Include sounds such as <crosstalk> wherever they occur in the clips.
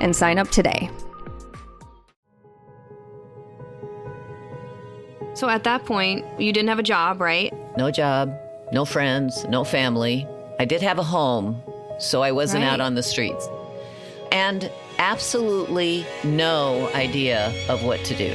and sign up today. So at that point, you didn't have a job, right? No job, no friends, no family. I did have a home, so I wasn't Right. out on the streets. And absolutely no idea of what to do.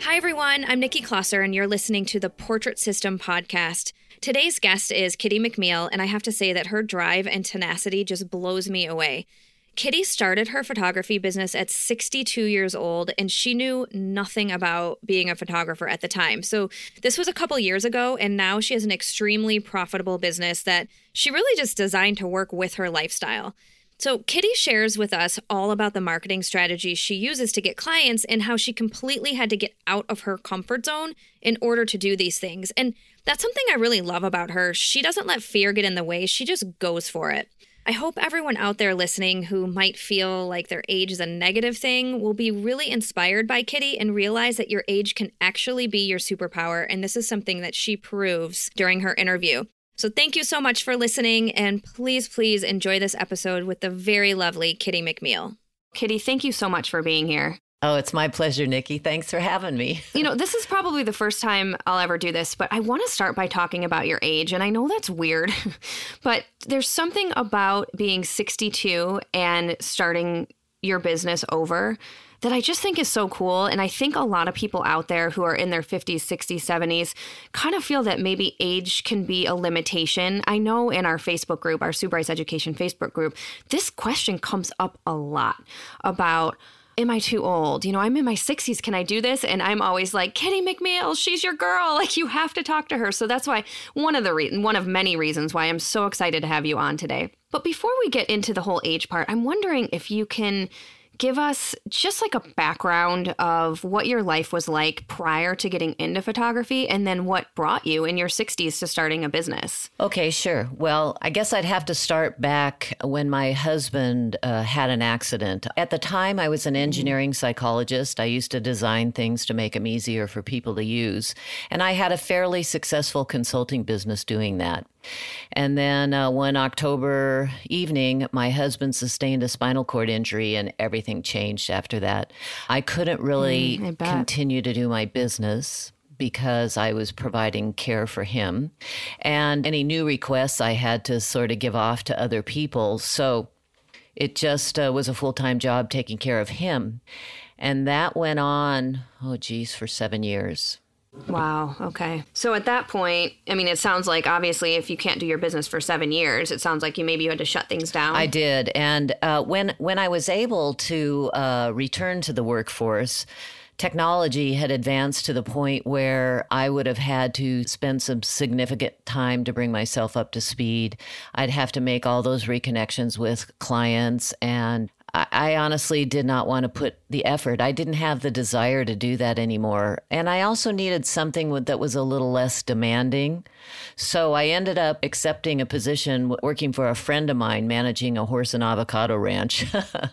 Hi, everyone. I'm Nikki Closser, and you're listening to the Portrait System podcast. Today's guest is Kitti McMeel, and I have to say that her drive and tenacity just blows me away. Kitti started her photography business at 62 years old, and she knew nothing about being a photographer at the time. So, this was a couple years ago, and now she has an extremely profitable business that she really just designed to work with her lifestyle. So, Kitti shares with us all about the marketing strategies she uses to get clients and how she completely had to get out of her comfort zone in order to do these things. And that's something I really love about her. She doesn't let fear get in the way, she just goes for it. I hope everyone out there listening who might feel like their age is a negative thing will be really inspired by Kitti and realize that your age can actually be your superpower. And this is something that she proves during her interview. So thank you so much for listening, and please, please enjoy this episode with the very lovely Kitti McMeel. Kitti, thank you so much for being here. Oh, it's my pleasure, Nikki. Thanks for having me. You know, this is probably the first time I'll ever do this, but I want to start by talking about your age. And I know that's weird, <laughs> but there's something about being 62 and starting your business over that I just think is so cool. And I think a lot of people out there who are in their 50s, 60s, 70s kind of feel that maybe age can be a limitation. I know in our Facebook group, our Sue Education Facebook group, this question comes up a lot about am I too old? You know, I'm in my 60s. Can I do this? And I'm always like, Kitti McMeel, she's your girl. <laughs> Like you have to talk to her. So that's why one of the re- one of many reasons why I'm so excited to have you on today. But before we get into the whole age part, I'm wondering if you can give us just like a background of what your life was like prior to getting into photography and then what brought you in your 60s to starting a business. Okay, sure. Well, I guess I'd have to start back when my husband uh, had an accident. At the time, I was an engineering psychologist. I used to design things to make them easier for people to use. And I had a fairly successful consulting business doing that. And then uh, one October evening, my husband sustained a spinal cord injury and everything changed after that. I couldn't really I continue to do my business because I was providing care for him. And any new requests I had to sort of give off to other people. So it just uh, was a full time job taking care of him. And that went on, oh, geez, for seven years. Wow. Okay. So at that point, I mean, it sounds like obviously if you can't do your business for seven years, it sounds like you maybe you had to shut things down. I did, and uh, when when I was able to uh, return to the workforce, technology had advanced to the point where I would have had to spend some significant time to bring myself up to speed. I'd have to make all those reconnections with clients and. I- I honestly did not want to put the effort. I didn't have the desire to do that anymore. And I also needed something that was a little less demanding. So I ended up accepting a position working for a friend of mine managing a horse and avocado ranch. <laughs> oh,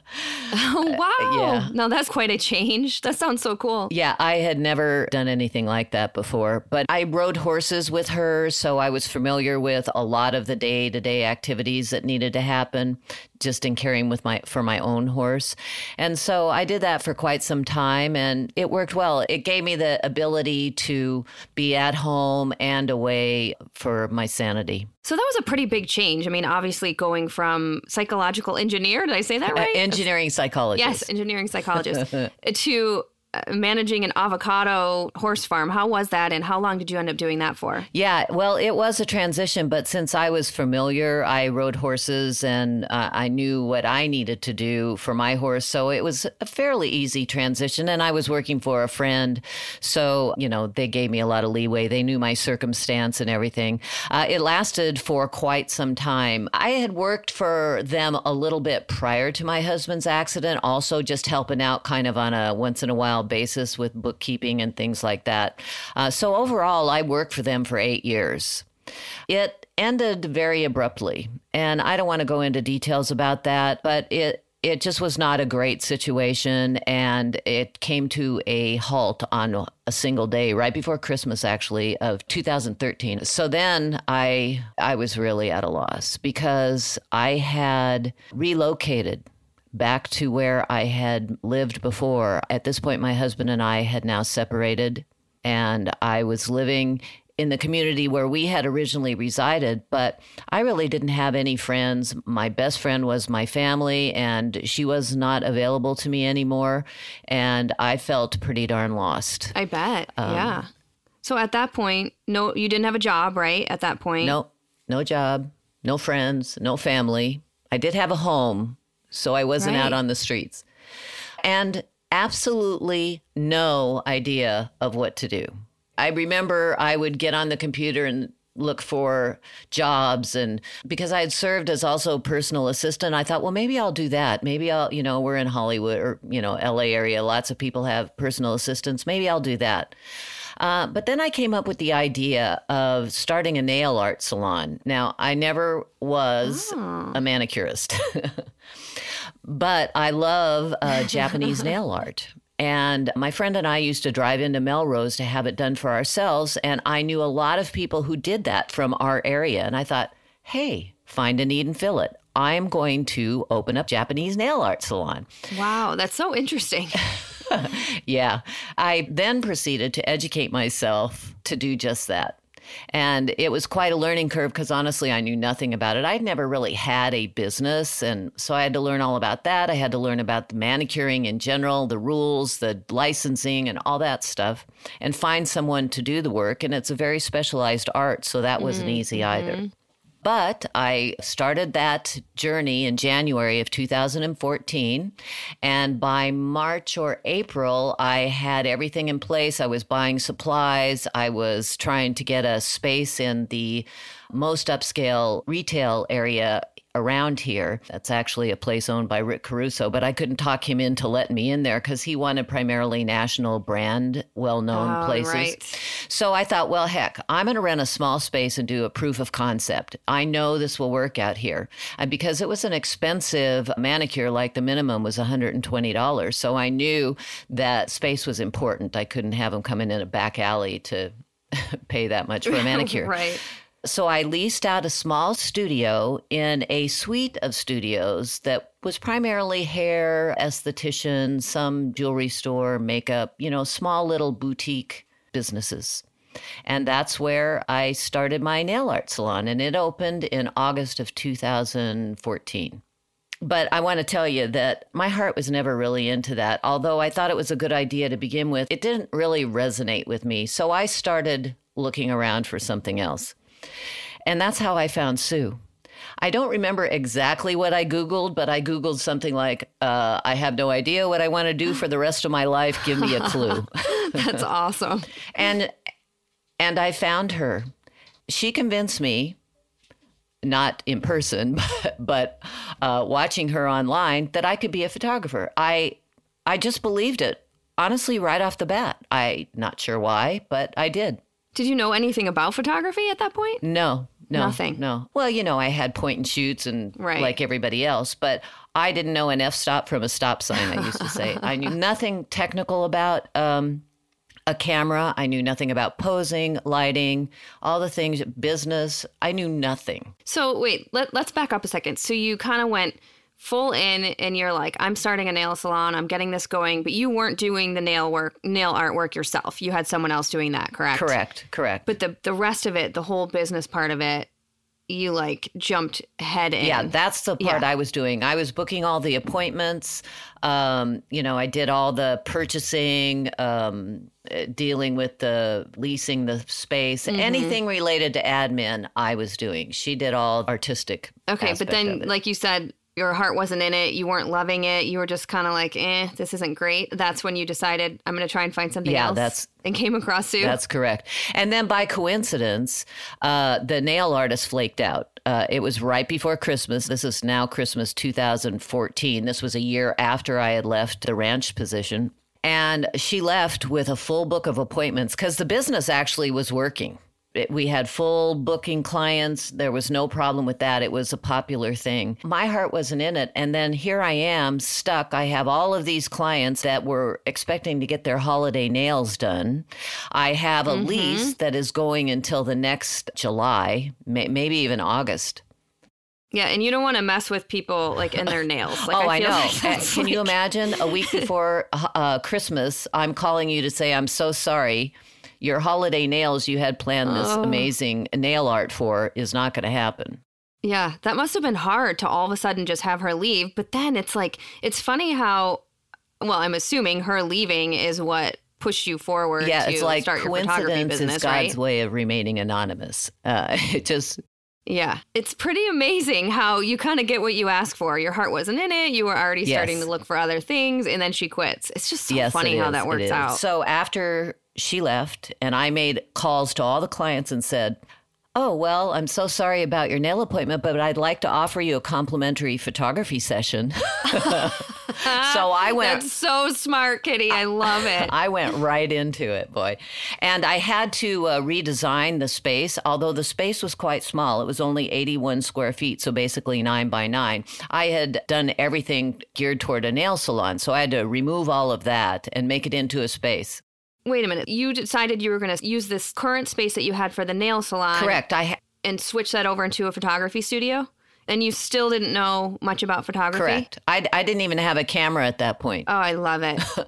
uh, wow. Yeah. Now that's quite a change. That sounds so cool. Yeah, I had never done anything like that before, but I rode horses with her. So I was familiar with a lot of the day to day activities that needed to happen just in caring with my for my own horse. And so I did that for quite some time and it worked well. It gave me the ability to be at home and away for my sanity. So that was a pretty big change. I mean, obviously going from psychological engineer, did I say that uh, right? Uh, engineering psychologist. Yes, engineering psychologist <laughs> to managing an avocado horse farm. How was that, and how long did you end up doing that for? Yeah, well, it was a transition, but since I was familiar, I rode horses and uh, I knew what I needed to do for my horse. So it was a fairly easy transition. And I was working for a friend. So, you know, they gave me a lot of leeway. They knew my circumstance and everything. Uh, it lasted for quite some time. I had worked for them a little bit prior to my husband's accident, also just helping out kind of on a once in a while basis with bookkeeping and things like that. Uh, so overall, I worked for them for eight years. It ended very abruptly, and I don't want to go into details about that, but it it just was not a great situation and it came to a halt on a single day right before christmas actually of 2013 so then i i was really at a loss because i had relocated back to where I had lived before. At this point, my husband and I had now separated, and I was living in the community where we had originally resided, but I really didn't have any friends. My best friend was my family, and she was not available to me anymore. And I felt pretty darn lost. I bet. Um, yeah. So at that point, no, you didn't have a job, right? At that point, no, no job, no friends, no family. I did have a home, so I wasn't right. out on the streets. And absolutely no idea of what to do. I remember I would get on the computer and look for jobs and because I had served as also personal assistant I thought well maybe I'll do that maybe I'll you know we're in Hollywood or you know LA area lots of people have personal assistants maybe I'll do that uh, but then I came up with the idea of starting a nail art salon now I never was oh. a manicurist <laughs> But I love uh, Japanese <laughs> nail art. And my friend and I used to drive into Melrose to have it done for ourselves. And I knew a lot of people who did that from our area. And I thought, hey, find a need and fill it. I'm going to open up Japanese nail art salon. Wow, that's so interesting. <laughs> <laughs> yeah. I then proceeded to educate myself to do just that. And it was quite a learning curve because honestly, I knew nothing about it. I'd never really had a business. And so I had to learn all about that. I had to learn about the manicuring in general, the rules, the licensing, and all that stuff, and find someone to do the work. And it's a very specialized art. So that wasn't mm-hmm. easy either. But I started that journey in January of 2014. And by March or April, I had everything in place. I was buying supplies. I was trying to get a space in the most upscale retail area around here. That's actually a place owned by Rick Caruso, but I couldn't talk him into letting me in there because he wanted primarily national brand, well known oh, places. Right. So I thought, well, heck, I'm going to rent a small space and do a proof of concept. I know this will work out here. And because it was an expensive manicure, like the minimum was $120. So I knew that space was important. I couldn't have him coming in a back alley to <laughs> pay that much for a <laughs> manicure. right. So I leased out a small studio in a suite of studios that was primarily hair, esthetician, some jewelry store, makeup, you know, small little boutique businesses. And that's where I started my nail art salon, and it opened in August of 2014. But I want to tell you that my heart was never really into that. Although I thought it was a good idea to begin with, it didn't really resonate with me. So I started looking around for something else. And that's how I found Sue. I don't remember exactly what I Googled, but I Googled something like, uh, I have no idea what I want to do for the rest of my life. Give me a clue. <laughs> That's awesome. and and I found her. She convinced me, not in person, <laughs> but, but uh, watching her online, that I could be a photographer. I I just believed it. Honestly, right off the bat. I not sure why, but I did. Did you know anything about photography at that point? No, no, Nothing. No. Well, you know, I had point and shoots and Right. like everybody else, but I didn't know an f stop from a stop sign. I used to say <laughs> I knew nothing technical about um, a camera. I knew nothing about posing, lighting, all the things, business. I knew nothing. So wait, let, let's back up a second. So you kind of went full in and you're like, I'm starting a nail salon, I'm getting this going, but you weren't doing the nail work, nail artwork yourself. You had someone else doing that, correct? Correct. Correct. But the the rest of it, the whole business part of it, you like jumped head in. Yeah, that's the part Yeah. I was doing. I was booking all the appointments. Um, you know, I did all the purchasing, um, uh, dealing with the leasing the space, Mm-hmm. anything related to admin. I was doing. She did all artistic. Okay, but then like you said, your heart wasn't in it. You weren't loving it. You were just kind of like, eh, this isn't great. That's when you decided I'm going to try and find something Yeah, else. that's- and came across Sue. That's correct. And then by coincidence, uh, the nail artist flaked out. Uh, it was right before Christmas. This is now Christmas 2014. This was a year after I had left the ranch position. And she left with a full book of appointments because the business actually was working. It, we had full booking clients. There was no problem with that. It was a popular thing. My heart wasn't in it. And then here I am stuck. I have all of these clients that were expecting to get their holiday nails done. I have a lease that is going until the next July, may, maybe even August. yeah, and you don't want to mess with people like in their nails. Like, <laughs> oh, I, feel know. like that's Can you imagine a week before uh, Christmas, I'm calling you to say, I'm so sorry. Your holiday nails you had planned this Oh. amazing nail art for is not going to happen. Yeah, that must have been hard to all of a sudden just have her leave. But then it's like, it's funny how, well, I'm assuming her leaving is what pushed you forward yeah, to it's like start your photography coincidence business, is God's right? way of remaining anonymous. Uh, <laughs> it just Yeah. It's pretty amazing how you kind of get what you ask for. Your heart wasn't in it. You were already starting to look for other things, and then she quits. It's just so yes, funny how is, that works out. So after she left, and I made calls to all the clients and said, "Oh well, I'm so sorry about your nail appointment, but I'd like to offer you a complimentary photography session." <laughs> so I <laughs> went. That's so smart, Kitti. I love it. I went right into it, boy. And I had to uh, redesign the space, although the space was quite small. It was only 81 square feet, so basically nine by nine. I had done everything geared toward a nail salon, so I had to remove all of that and make it into a space. Wait a minute. You decided you were going to use this current space that you had for the nail salon Correct. I ha- and switch that over into a photography studio? And you still didn't know much about photography? correct. I, I didn't even have a camera at that point. Oh, I love it. <laughs>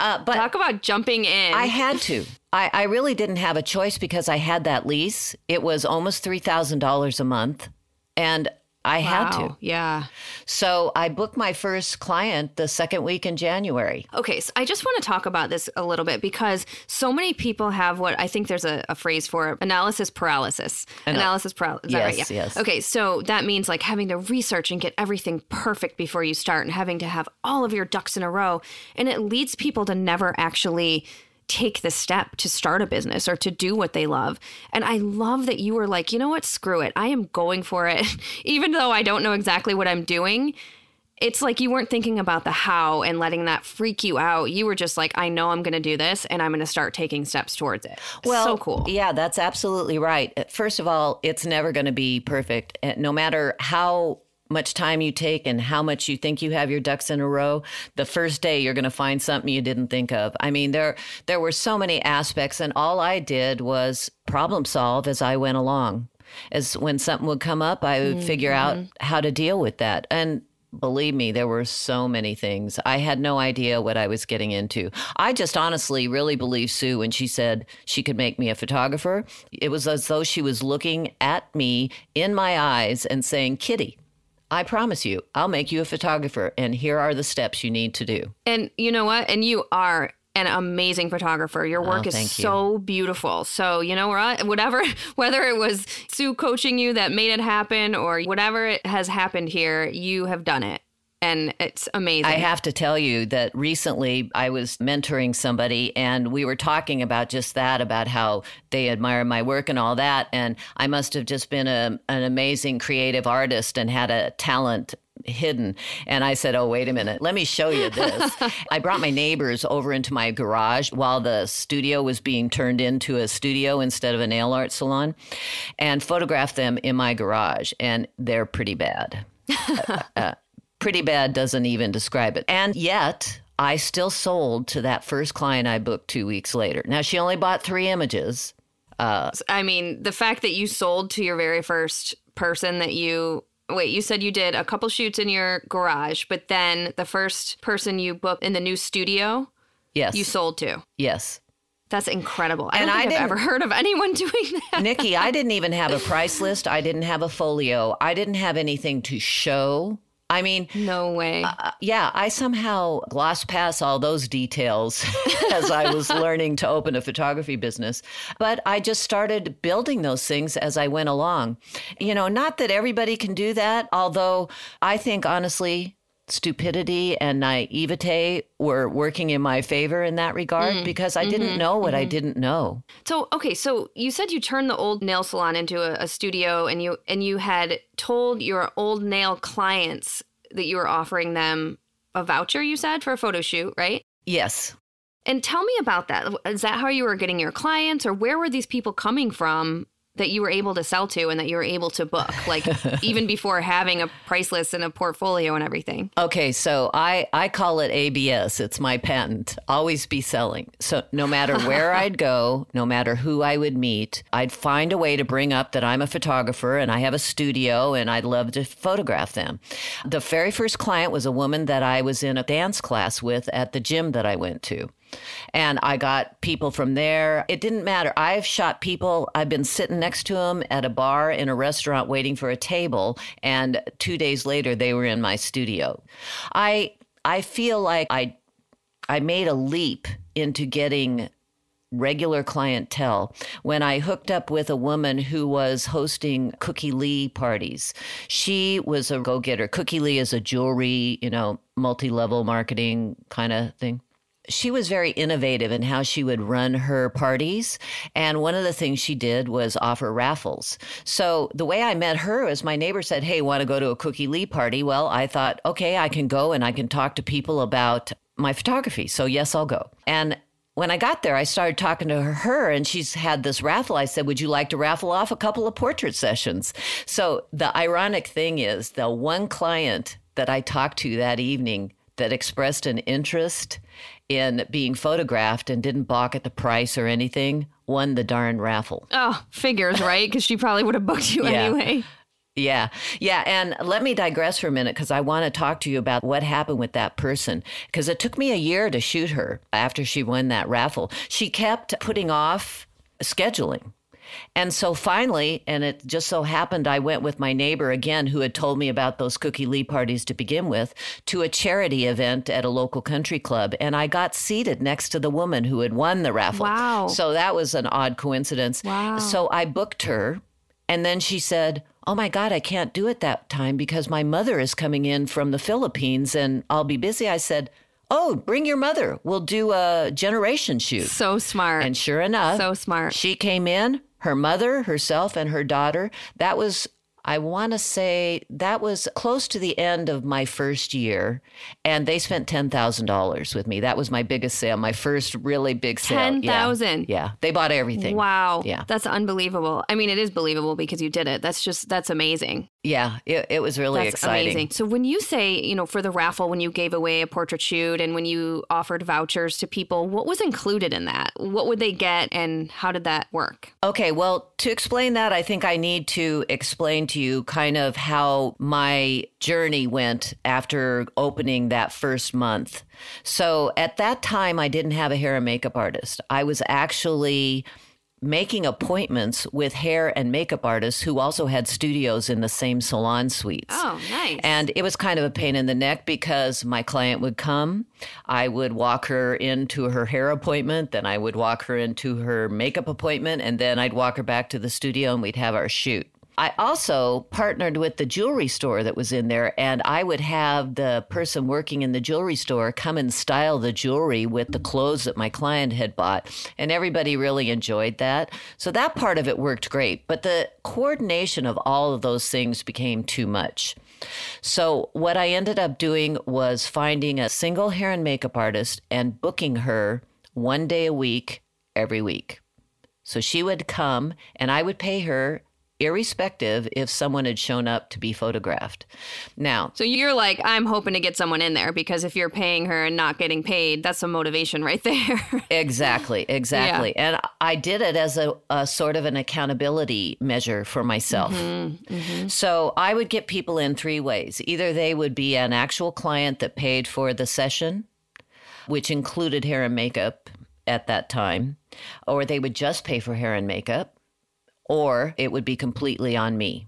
Uh, but Talk about jumping in. I had to. I, I really didn't have a choice because I had that lease. It was almost $3,000 a month. And I had to. Yeah. So I booked my first client the second week in January. Okay, so I just want to talk about this a little bit because so many people have what I think there's a, a phrase for it, analysis paralysis. analysis paralysis. Is that right? Yes, Yeah. yes. Okay, so that means like having to research and get everything perfect before you start and having to have all of your ducks in a row. And it leads people to never actually take the step to start a business or to do what they love. And I love that you were like, you know what, screw it. I am going for it. <laughs> Even though I don't know exactly what I'm doing, it's like you weren't thinking about the how and letting that freak you out. You were just like, I know I'm going to do this and I'm going to start taking steps towards it. Well, so cool. Yeah, that's absolutely right. First of all, it's never going to be perfect. Uh, No matter how much time you take and how much you think you have your ducks in a row, the first day you're going to find something you didn't think of. I mean, there there were so many aspects and all I did was problem solve as I went along. As when something would come up, I would figure out mm-hmm. how to deal with that. And Believe me, there were so many things. I had no idea what I was getting into. I just honestly really believe Sue when she said she could make me a photographer. It was as though she was looking at me in my eyes and saying, Kitti, I promise you, I'll make you a photographer, and here are the steps you need to do. And you know what? And you are an amazing photographer. Your oh, work is Oh, you. so beautiful. So, you know, what? <laughs> whatever, whether it was Sue coaching you that made it happen or whatever it has happened here, you have done it. And it's amazing. I have to tell you that recently I was mentoring somebody and we were talking about just that about how they admire my work and all that. And I must have just been a, an amazing creative artist and had a talent hidden. And I said, Oh, wait a minute, let me show you this. <laughs> I brought my neighbors over into my garage while the studio was being turned into a studio instead of a nail art salon and photographed them in my garage. And they're pretty bad. <laughs> uh, uh, pretty bad doesn't even describe it. And yet, I still sold to that first client I booked two weeks later. Now, she only bought three images. Uh, I mean, the fact that you sold to your very first person that you wait, you said you did a couple shoots in your garage, but then the first person you booked in the new studio, yes, you sold to. Yes. That's incredible. I and I have ever heard of anyone <laughs> doing that. Nikki, I didn't even have a price list. I didn't have a folio. I didn't have anything to show. I mean, no way. Uh, uh yeah, I somehow glossed past all those details <laughs> as I was <laughs> learning to open a photography business. But I just started building those things as I went along. You know, not that everybody can do that, although I think honestly, stupidity and naivete were working in my favor in that regard mm. because I mm-hmm. didn't know what mm-hmm. I didn't know. So, okay, so you said you turned the old nail salon into a, a studio and you and you had told your old nail clients that you were offering them a voucher you said for a photo shoot, right? Yes. And tell me about that. Is that how you were getting your clients or where were these people coming from that you were able to sell to and that you were able to book like <laughs> even before having a price list and a portfolio and everything. Okay so i i call it abs it's my patent. Always be selling. So no matter <laughs> where i'd go no matter who i would meet i'd find a way to bring up that i'm a photographer and i have a studio and i'd love to photograph them. The very first client was a woman that i was in a dance class with at the gym that i went to and I got people from there. It didn't matter. I've shot people, I've been sitting next to them at a bar in a restaurant waiting for a table, and two days later they were in my studio. I I feel like I I made a leap into getting regular clientele when I hooked up with a woman who was hosting Cookie Lee parties. She was a go getter. Cookie Lee is a jewelry, you know, multi level marketing kind of thing she was very innovative in how she would run her parties. And one of the things she did was offer raffles. So the way I met her is my neighbor said, Hey, want to go to a Cookie Lee party? Well, I thought, okay, I can go and I can talk to people about my photography. So yes, I'll go. And when I got there, I started talking to her, and she's had this raffle. I said, Would you like to raffle off a couple of portrait sessions? So the ironic thing is, the one client that I talked to that evening that expressed an interest in being photographed and didn't balk at the price or anything won the darn raffle. Oh, figures, right? Because she probably would have booked you yeah. anyway. Yeah. Yeah. And let me digress for a minute because I want to talk to you about what happened with that person. Because it took me a year to shoot her after she won that raffle. She kept putting off scheduling. And so finally, and it just so happened I went with my neighbor again, who had told me about those Cookie Lee parties to begin with, to a charity event at a local country club. And I got seated next to the woman who had won the raffle. Wow. So that was an odd coincidence. Wow. So I booked her. And then she said, Oh my God, I can't do it that time because my mother is coming in from the Philippines and I'll be busy. I said, Oh, bring your mother. We'll do a generation shoot. So smart. And sure enough, so smart. She came in, her mother, herself, and her daughter. That was I want to say that was close to the end of my first year, and they spent ten thousand dollars with me. That was my biggest sale, my first really big sale. Ten thousand. Yeah. yeah, they bought everything. Wow. Yeah, that's unbelievable. I mean, it is believable because you did it. That's just that's amazing. Yeah, it, it was really that's exciting. Amazing. So when you say, you know, for the raffle, when you gave away a portrait shoot and when you offered vouchers to people, what was included in that? What would they get, and how did that work? Okay, well, to explain that, I think I need to explain to you kind of how my journey went after opening that first month. So at that time, I didn't have a hair and makeup artist. I was actually making appointments with hair and makeup artists who also had studios in the same salon suites. Oh, nice. And it was kind of a pain in the neck because my client would come, I would walk her into her hair appointment, then I would walk her into her makeup appointment, and then I'd walk her back to the studio and we'd have our shoot. I also partnered with the jewelry store that was in there, and I would have the person working in the jewelry store come and style the jewelry with the clothes that my client had bought. And everybody really enjoyed that. So that part of it worked great. But the coordination of all of those things became too much. So, what I ended up doing was finding a single hair and makeup artist and booking her one day a week every week. So she would come and I would pay her irrespective if someone had shown up to be photographed. Now, So you're like, I'm hoping to get someone in there because if you're paying her and not getting paid, that's some motivation right there. <laughs> exactly, exactly. And I did it as a, a sort of an accountability measure for myself. Mm-hmm, mm-hmm. So I would get people in three ways. Either they would be an actual client that paid for the session, which included hair and makeup at that time, or they would just pay for hair and makeup, or it would be completely on me.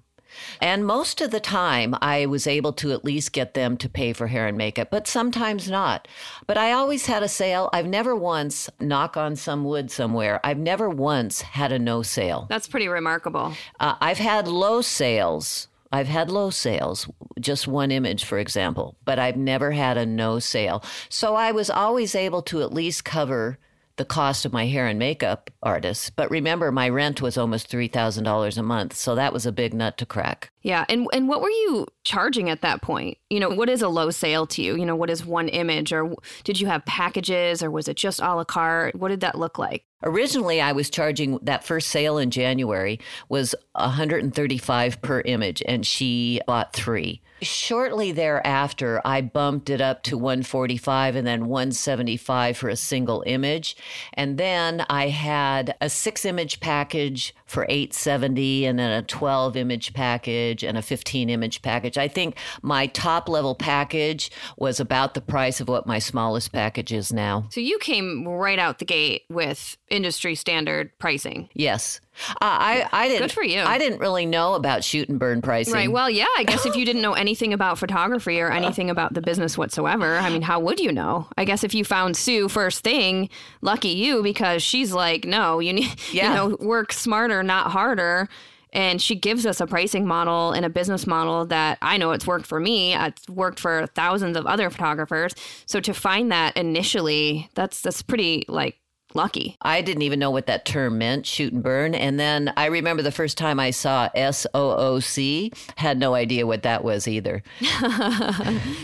And most of the time, I was able to at least get them to pay for hair and makeup, but sometimes not. But I always had a sale. I've never once, knock on some wood somewhere, I've never once had a no sale. that's pretty remarkable. Uh, I've had low sales. I've had low sales, just one image, for example, but I've never had a no sale. So I was always able to at least cover the cost of my hair and makeup artists. But remember, my rent was almost $3,000 a month. So that was a big nut to crack. Yeah. And and what were you charging at that point? You know, mm. what is a low sale to you? You know, what is one image or did you have packages or was it just a la carte? What did that look like? Originally, I was charging that first sale in January was 135 per image, and she bought three. Shortly thereafter, I bumped it up to 145 and then 175 for a single image. And then I had a six image package for 870 and then a 12 image package and a 15 image package. I think my top level package was about the price of what my smallest package is now. So you came right out the gate with industry standard pricing. Yes. Uh, I I didn't. Good for you. I didn't really know about shoot and burn pricing. Right. Well, yeah, I guess if you <laughs> didn't know anything about photography or anything about the business whatsoever, I mean, how would you know? I guess if you found Sue first thing, lucky you because she's like, no, you need, <laughs> Yeah. you know, work smarter, not harder. And she gives us a pricing model and a business model that I know it's worked for me. It's worked for thousands of other photographers. So to find that initially, that's that's pretty like lucky. I didn't even know what that term meant, shoot and burn. And then I remember the first time I saw S O O C, had no idea what that was either. <laughs>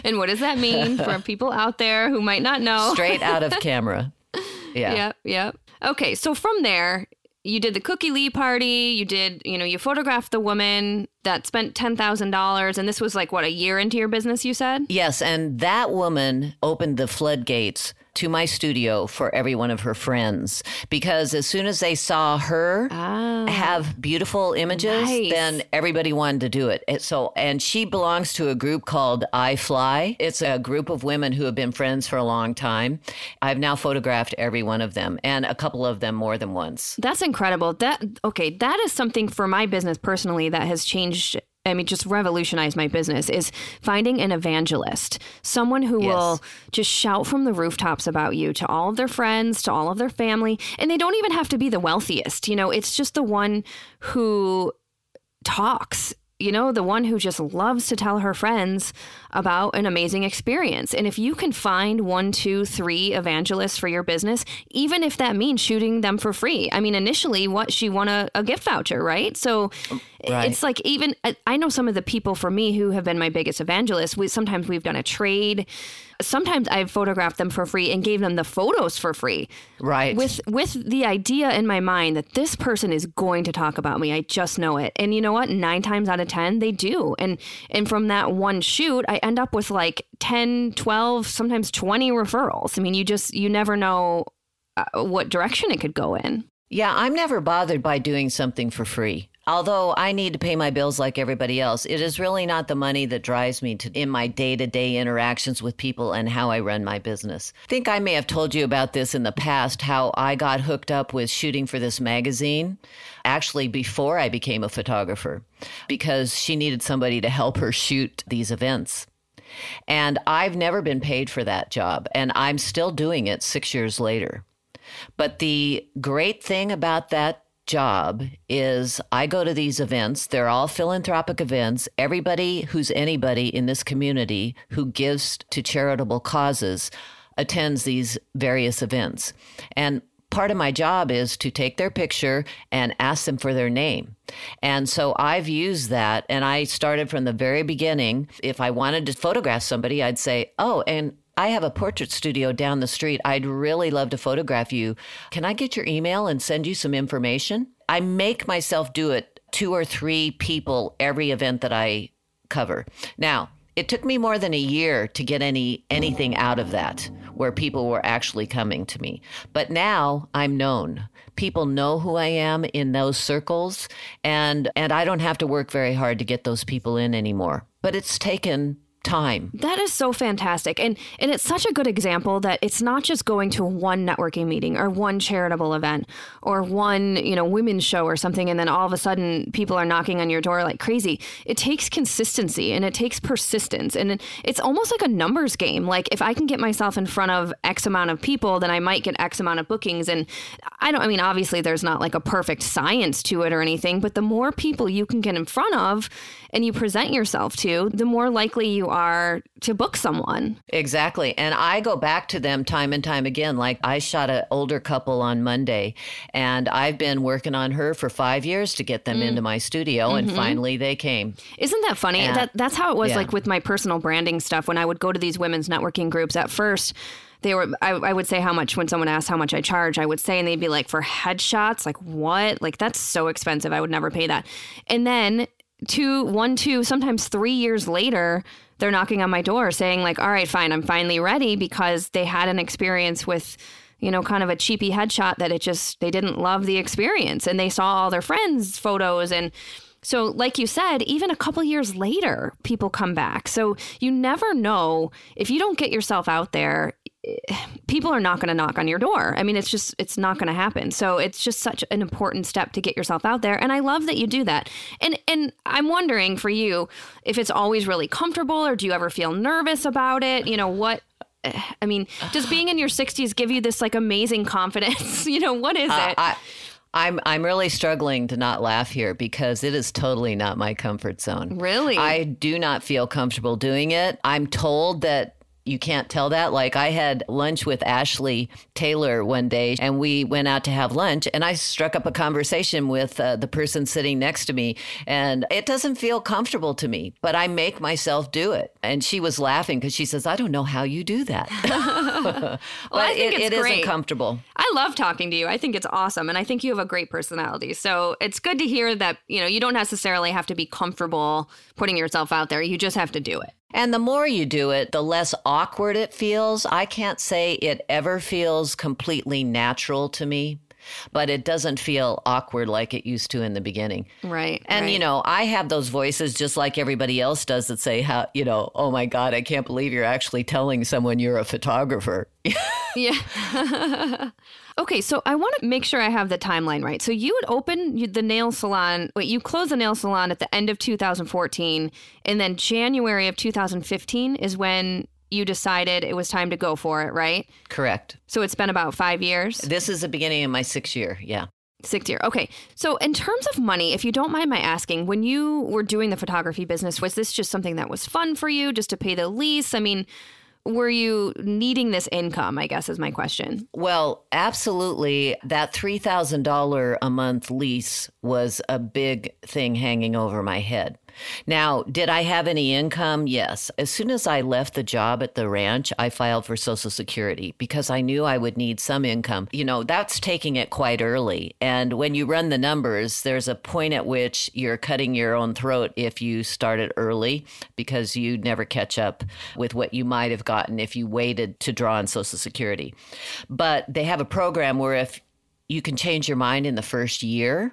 And what does that mean for <laughs> people out there who might not know? Straight out of <laughs> camera. Yeah. Yep, yep. Okay, so from there, you did the Cookie Lee party. You did, you know, you photographed the woman that spent ten thousand dollars, and this was like what a year into your business. You said. Yes, and that woman opened the floodgates to my studio for every one of her friends because as soon as they saw her Ah, have beautiful images, Nice. then everybody wanted to do it. And So, and she belongs to a group called I Fly. It's a group of women who have been friends for a long time. I've now photographed every one of them and a couple of them more than once. that's incredible. That okay, that is something for my business personally that has changed. I mean, just revolutionized my business is finding an evangelist, someone who Yes. will just shout from the rooftops about you to all of their friends, to all of their family. And they don't even have to be the wealthiest. You know, it's just the one who talks you know the one who just loves to tell her friends about an amazing experience. And if you can find one two three evangelists for your business even if that means shooting them for free. I mean initially what she won a, a gift voucher right? So oh, Right. it's like even I- i know some of the people for me who have been my biggest evangelists. We sometimes we've done a trade. Sometimes i've photographed them for free and gave them the photos for free. Right. with with the idea in my mind that this person is going to talk about me. I just know it. And you know what? 9 times out of 10 they do. And and from that one shoot i end up with like 10 12 sometimes 20 referrals i mean you just you never know uh, what direction it could go in Yeah, I'm never bothered by doing something for free. Although I need to pay my bills like everybody else, it is really not the money that drives me to in my day-to-day interactions with people and how I run my business. I think I may have told you about this in the past how I got hooked up with shooting for this magazine actually before I became a photographer because she needed somebody to help her shoot these events. And I've never been paid for that job and I'm still doing it 6 years later. But the great thing about that job is I go to these events. They're all philanthropic events. Everybody who's anybody in this community who gives to charitable causes attends these various events. And part of my job is to take their picture and ask them for their name. And so I've used that and I started from the very beginning. If I wanted to photograph somebody, I'd say, Oh, and I have a portrait studio down the street. I'd really love to photograph you. Can I get your email and send you some information? I make myself do it two or three people every event that I cover. Now, it took me more than a year to get any anything out of that where people were actually coming to me. But now I'm known. People know who I am in those circles and and I don't have to work very hard to get those people in anymore. But it's taken time. That is so fantastic. And and it's such a good example that it's not just going to one networking meeting or one charitable event or one, you know, women's show or something and then all of a sudden people are knocking on your door like crazy. It takes consistency and it takes persistence and it's almost like a numbers game. Like if I can get myself in front of X amount of people, then I might get X amount of bookings and I don't I mean obviously there's not like a perfect science to it or anything, but the more people you can get in front of and you present yourself to, the more likely you are to book someone. Exactly. And I go back to them time and time again. Like I shot an older couple on Monday, and I've been working on her for five years to get them mm. into my studio, mm-hmm. and finally they came. Isn't that funny? And, that that's how it was yeah. like with my personal branding stuff when I would go to these women's networking groups at first they were I, I, would say how much when someone asked how much i charge i would say and they'd be like for headshots like what like that's so expensive i would never pay that and then two, one, two, sometimes three years later, they're knocking on my door saying, like, all right, fine, I'm finally ready because they had an experience with, you know, kind of a cheapy headshot that it just, they didn't love the experience and they saw all their friends' photos. And so, like you said, even a couple years later, people come back. So you never know if you don't get yourself out there, people are not going to knock on your door. I mean, it's just, it's not going to happen. So it's just such an important step to get yourself out there. And I love that you do that. And, and I'm wondering for you if it's always really comfortable or do you ever feel nervous about it? You know, what, I mean, does being in your 60s give you this like amazing confidence? <laughs> you know, what is uh, it? I, I'm I'm really struggling to not laugh here because it is totally not my comfort zone. Really? I do not feel comfortable doing it. I'm told that you can't tell that. Like I had lunch with Ashley Taylor one day and we went out to have lunch and I struck up a conversation with uh, the person sitting next to me and it doesn't feel comfortable to me, but I make myself do it. And she was laughing because she says, I don't know how you do that. <laughs> well, <laughs> but I think it, it's it isn't comfortable. I love talking to you. I think it's awesome. And I think you have a great personality. So it's good to hear that, you know, you don't necessarily have to be comfortable putting yourself out there. You just have to do it. And the more you do it, the less awkward it feels. I can't say it ever feels completely natural to me, but it doesn't feel awkward like it used to in the beginning. Right. And, right. you know, I have those voices just like everybody else does that say, how, you know, oh my God, I can't believe you're actually telling someone you're a photographer. <laughs> yeah. <laughs> Okay, so I want to make sure I have the timeline right. So you would open the nail salon, wait, you closed the nail salon at the end of 2014, and then January of 2015 is when you decided it was time to go for it, right? Correct. So it's been about five years? This is the beginning of my sixth year, yeah. Sixth year. Okay. So, in terms of money, if you don't mind my asking, when you were doing the photography business, was this just something that was fun for you just to pay the lease? I mean, were you needing this income? I guess is my question. Well, absolutely. That $3,000 a month lease was a big thing hanging over my head. Now, did I have any income? Yes. As soon as I left the job at the ranch, I filed for Social Security because I knew I would need some income. You know, that's taking it quite early. And when you run the numbers, there's a point at which you're cutting your own throat if you started early because you never catch up with what you might have gotten if you waited to draw on Social Security. But they have a program where if you can change your mind in the first year,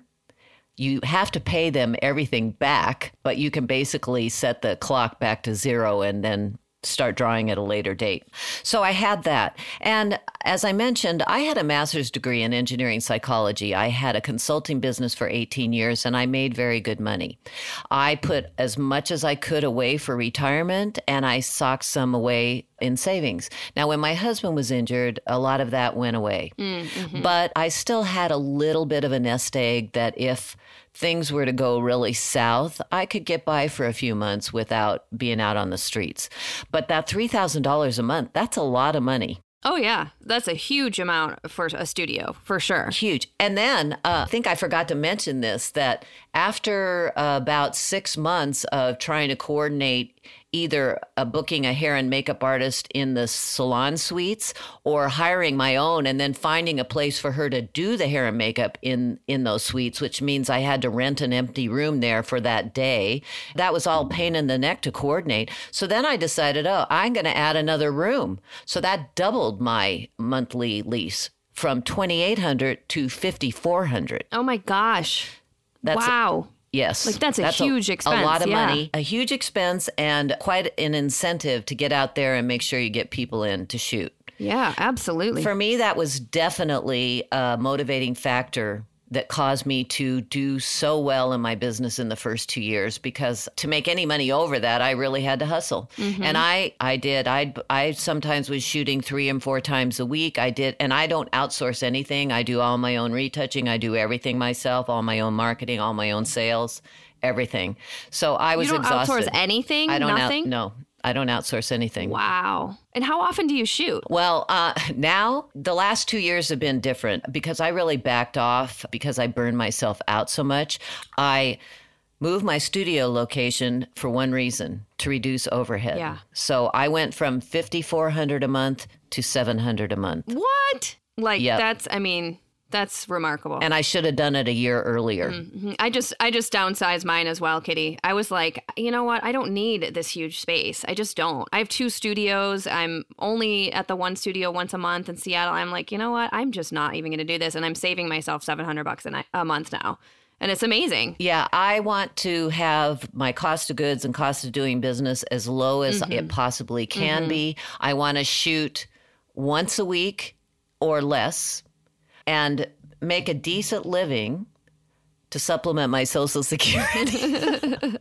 you have to pay them everything back, but you can basically set the clock back to zero and then start drawing at a later date. So I had that. And as I mentioned, I had a master's degree in engineering psychology. I had a consulting business for 18 years and I made very good money. I put as much as I could away for retirement and I socked some away in savings. Now, when my husband was injured, a lot of that went away. Mm, mm-hmm. But I still had a little bit of a nest egg that if things were to go really south, I could get by for a few months without being out on the streets. But that $3,000 a month, that's a lot of money. Oh yeah, that's a huge amount for a studio for sure. Huge. And then uh, I think I forgot to mention this that after uh, about six months of trying to coordinate either uh, booking a hair and makeup artist in the salon suites or hiring my own and then finding a place for her to do the hair and makeup in in those suites which means I had to rent an empty room there for that day that was all pain in the neck to coordinate so then I decided oh I'm going to add another room so that doubled my monthly lease from 2800 to 5400 Oh my gosh. That's- wow. Yes. Like, that's a huge expense, A lot of yeah. money, a huge expense, and quite an incentive to get out there and make sure you get people in to shoot. yeah, absolutely. For me, that was definitely a motivating factor that caused me to do so well in my business in the first two years because to make any money over that i really had to hustle Mm-hmm. and i i did i i sometimes was shooting three and four times a week i did and i don't outsource anything i do all my own retouching i do everything myself all my own marketing all my own sales everything so i was exhausted. you don't exhausted outsource anything? i don't out- Nothing? no i don't outsource anything Wow. And how often do you shoot? well, uh, <laughs> now the last two years have been different because I really backed off because I burned myself out so much. I moved my studio location for one reason to reduce overhead. Yeah. So I went from 5400 a month to 700 a month. What? Like Yep. that's I mean, that's remarkable. And I should have done it a year earlier. Mhm. I just I just downsized mine as well, Kitti. I was like, you know what? I don't need this huge space. I just don't. I have two studios. I'm only at the one studio once a month in Seattle. I'm like, you know what? I'm just not even going to do this, and I'm saving myself 700 bucks a, a month now, and it's amazing. Yeah, I want to have my cost of goods and cost of doing business as low as it possibly can be. I want to shoot once a week or less and make a decent living to supplement my social <laughs> security.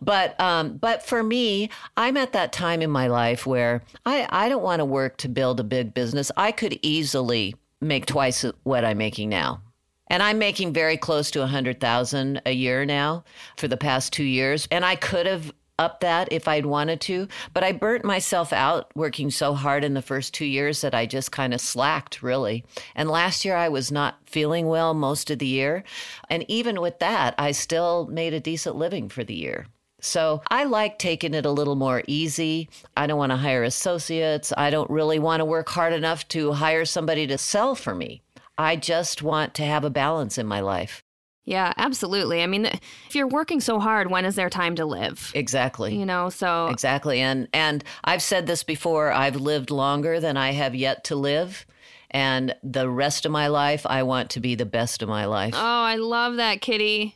but um, but for me, I'm at that time in my life where I, I don't want to work to build a big business. I could easily make twice what I'm making now. And I'm making very close to a hundred thousand a year now for the past two years. And I could have upped that if I'd wanted to, but I burnt myself out working so hard in the first two years that I just kind of slacked really. And last year I was not feeling well most of the year. And even with that, I still made a decent living for the year. So I like taking it a little more easy. I don't want to hire associates. I don't really want to work hard enough to hire somebody to sell for me. I just want to have a balance in my life. Yeah, absolutely. I mean, if you're working so hard, when is there time to live? Exactly. You know, so Exactly. And and I've said this before, I've lived longer than I have yet to live. And the rest of my life, I want to be the best of my life. Oh, I love that, Kitti.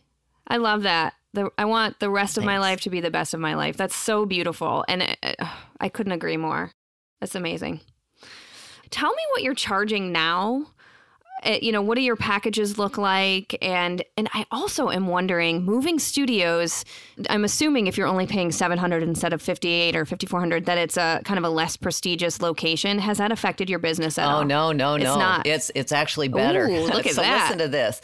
I love that. The, I want the rest of my life to be the best of my life. That's so beautiful. And uh, I couldn't agree more. That's amazing. Tell me what you're charging now. Uh, you know, what do your packages look like? And and I also am wondering, moving studios. I'm assuming if you're only paying 700 instead of 58 or 5400, that it's a kind of a less prestigious location. Has that affected your business at all? Oh no, no, It's no. not. It's it's actually better. Ooh, look <laughs> at so that. listen to this.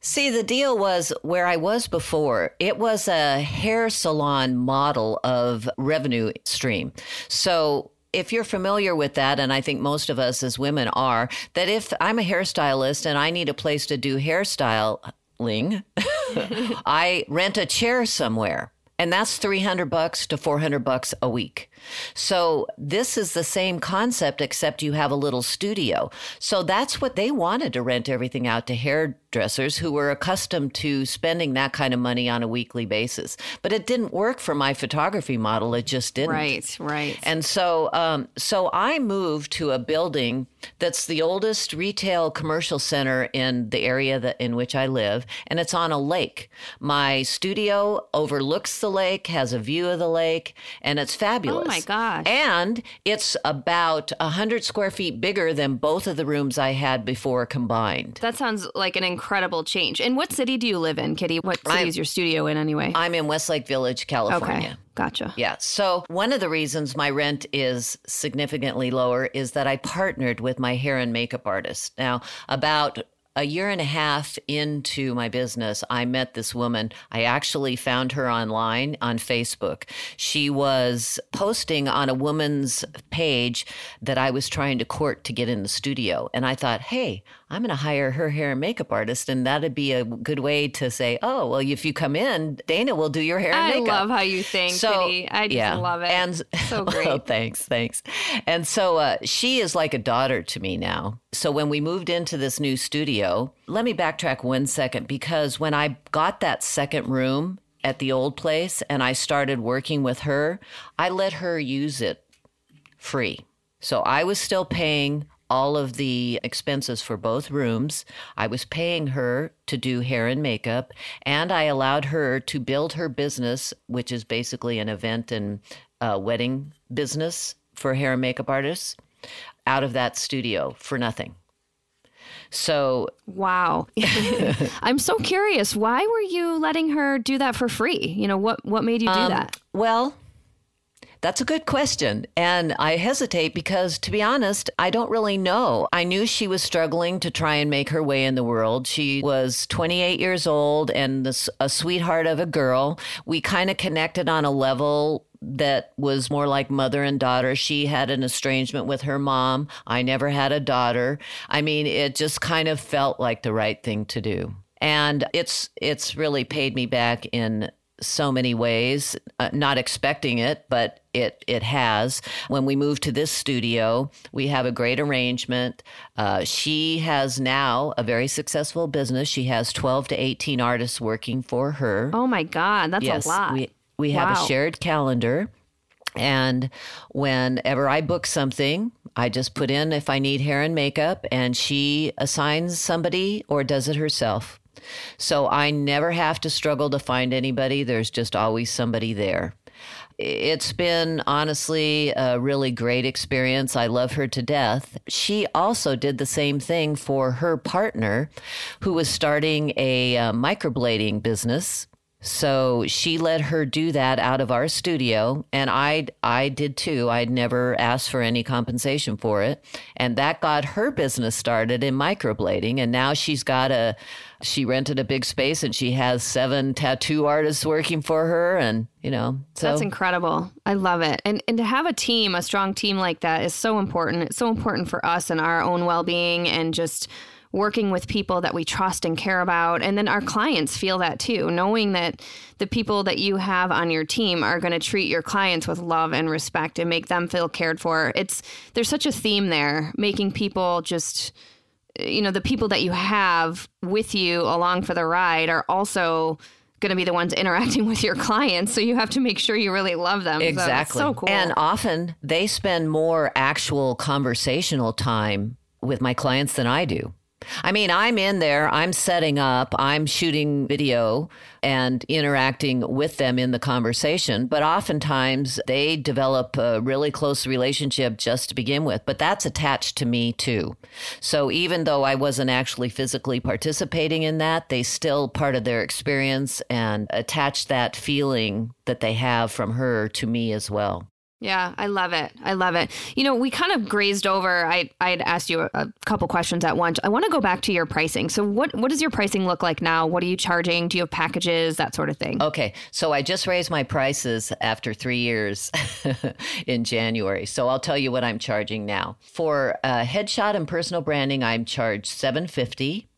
See, the deal was where I was before, it was a hair salon model of revenue stream. So if you're familiar with that, and I think most of us as women are, that if I'm a hairstylist and I need a place to do hairstyling, <laughs> I rent a chair somewhere. And that's 300 bucks to 400 bucks a week. So this is the same concept, except you have a little studio. So that's what they wanted to rent everything out to hairdressers who were accustomed to spending that kind of money on a weekly basis. But it didn't work for my photography model. It just didn't. Right, right. And so, um, so I moved to a building that's the oldest retail commercial center in the area that in which I live, and it's on a lake. My studio overlooks the lake, has a view of the lake, and it's fabulous. Oh my gosh. And it's about a hundred square feet bigger than both of the rooms I had before combined. That sounds like an incredible change. And what city do you live in, Kitti? What city I'm- is your studio in anyway? I'm in Westlake Village, California. okay, gotcha. Yeah. So one of the reasons my rent is significantly lower is that I partnered with my hair and makeup artist. Now, about a year and a half into my business, I met this woman. I actually found her online on Facebook. She was posting on a woman's page that I was trying to court to get in the studio. And I thought, hey, I'm going to hire her hair and makeup artist. And that'd be a good way to say, oh, well, if you come in, Dana will do your hair and I makeup. I love how you think, So, Kitti. I just yeah. love it. And so <laughs> great. Oh, thanks, thanks. And so uh, she is like a daughter to me now. So when we moved into this new studio, let me backtrack one second because when I got that second room at the old place and I started working with her, I let her use it free. So I was still paying all of the expenses for both rooms. I was paying her to do hair and makeup, and I allowed her to build her business, which is basically an event and uh, wedding business for hair and makeup artists, out of that studio for nothing. So Wow. <laughs> <laughs> I'm so curious. Why were you letting her do that for free? You know, what what made you do that? Well, that's a good question. And I hesitate because, to be honest, I don't really know. I knew she was struggling to try and make her way in the world. She was 28 years old and this, a sweetheart of a girl. We kind of connected on a level that was more like mother and daughter. She had an estrangement with her mom. I never had a daughter. I mean, it just kind of felt like the right thing to do. And it's it's really paid me back in so many ways, uh, not expecting it, but it it has. When we moved to this studio, we have a great arrangement. Uh, she has now a very successful business. She has 12 to 18 artists working for her. Oh my God, that's yes, a lot. we we have Wow. a shared calendar. And whenever I book something, I just put in if I need hair and makeup, and she assigns somebody or does it herself. So I never have to struggle to find anybody. There's just always somebody there. It's been honestly a really great experience. I love her to death. She also did the same thing for her partner, who was starting a uh, microblading business. So she let her do that out of our studio, and I I did too. I'd never asked for any compensation for it, and that got her business started in microblading. And now she's got a she rented a big space, and she has seven tattoo artists working for her, and you know so That's incredible. I love it. And and to have a team, a strong team like that is so important. It's so important for us and our own well-being and just working with people that we trust and care about. And then our clients feel that too, knowing that the people that you have on your team are going to treat your clients with love and respect and make them feel cared for. It's there's such a theme there, making people just you know, the people that you have with you along for the ride are also going to be the ones <laughs> interacting with your clients. So you have to make sure you really love them. So Exactly. so cool. And often they spend more actual conversational time with my clients than I do. I mean, I'm in there, I'm setting up, I'm shooting video and interacting with them in the conversation. But oftentimes they develop a really close relationship just to begin with. But that's attached to me too. So even though I wasn't actually physically participating in that, they still part of their experience and attach that feeling that they have from her to me as well. Yeah, I love it. I love it. You know, we kind of grazed over. I I'd asked you a, a couple questions at once. I want to go back to your pricing. So what what does your pricing look like now? What are you charging? Do you have packages? That sort of thing. Okay, so I just raised my prices after three years <laughs> in January. So I'll tell you what I'm charging now. For uh, headshot and personal branding, I'm charged seven fifty,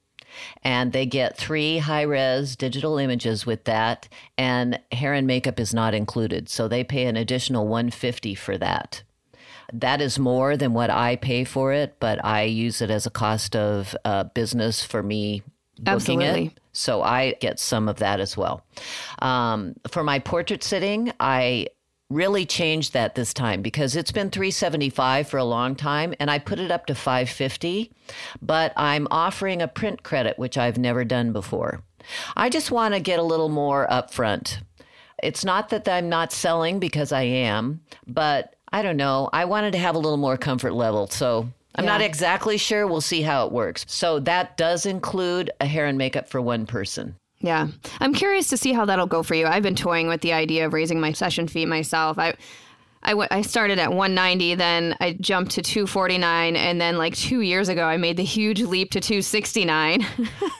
and they get three high res digital images with that, and hair and makeup is not included. So they pay an additional one fifty for that. That is more than what I pay for it, but I use it as a cost of uh, business for me booking Absolutely. it. So I get some of that as well. Um, for my portrait sitting, I really changed that this time because it's been 375 for a long time and I put it up to 550, but I'm offering a print credit which I've never done before. I just want to get a little more upfront. It's not that I'm not selling because I am, but I don't know. I wanted to have a little more comfort level. So I'm not exactly sure. We'll see how it works. So that does include a hair and makeup for one person. Yeah. I'm curious to see how that'll go for you. I've been toying with the idea of raising my session fee myself. I I, w- I started at 190 then I jumped to 249 and then like 2 years ago I made the huge leap to 269.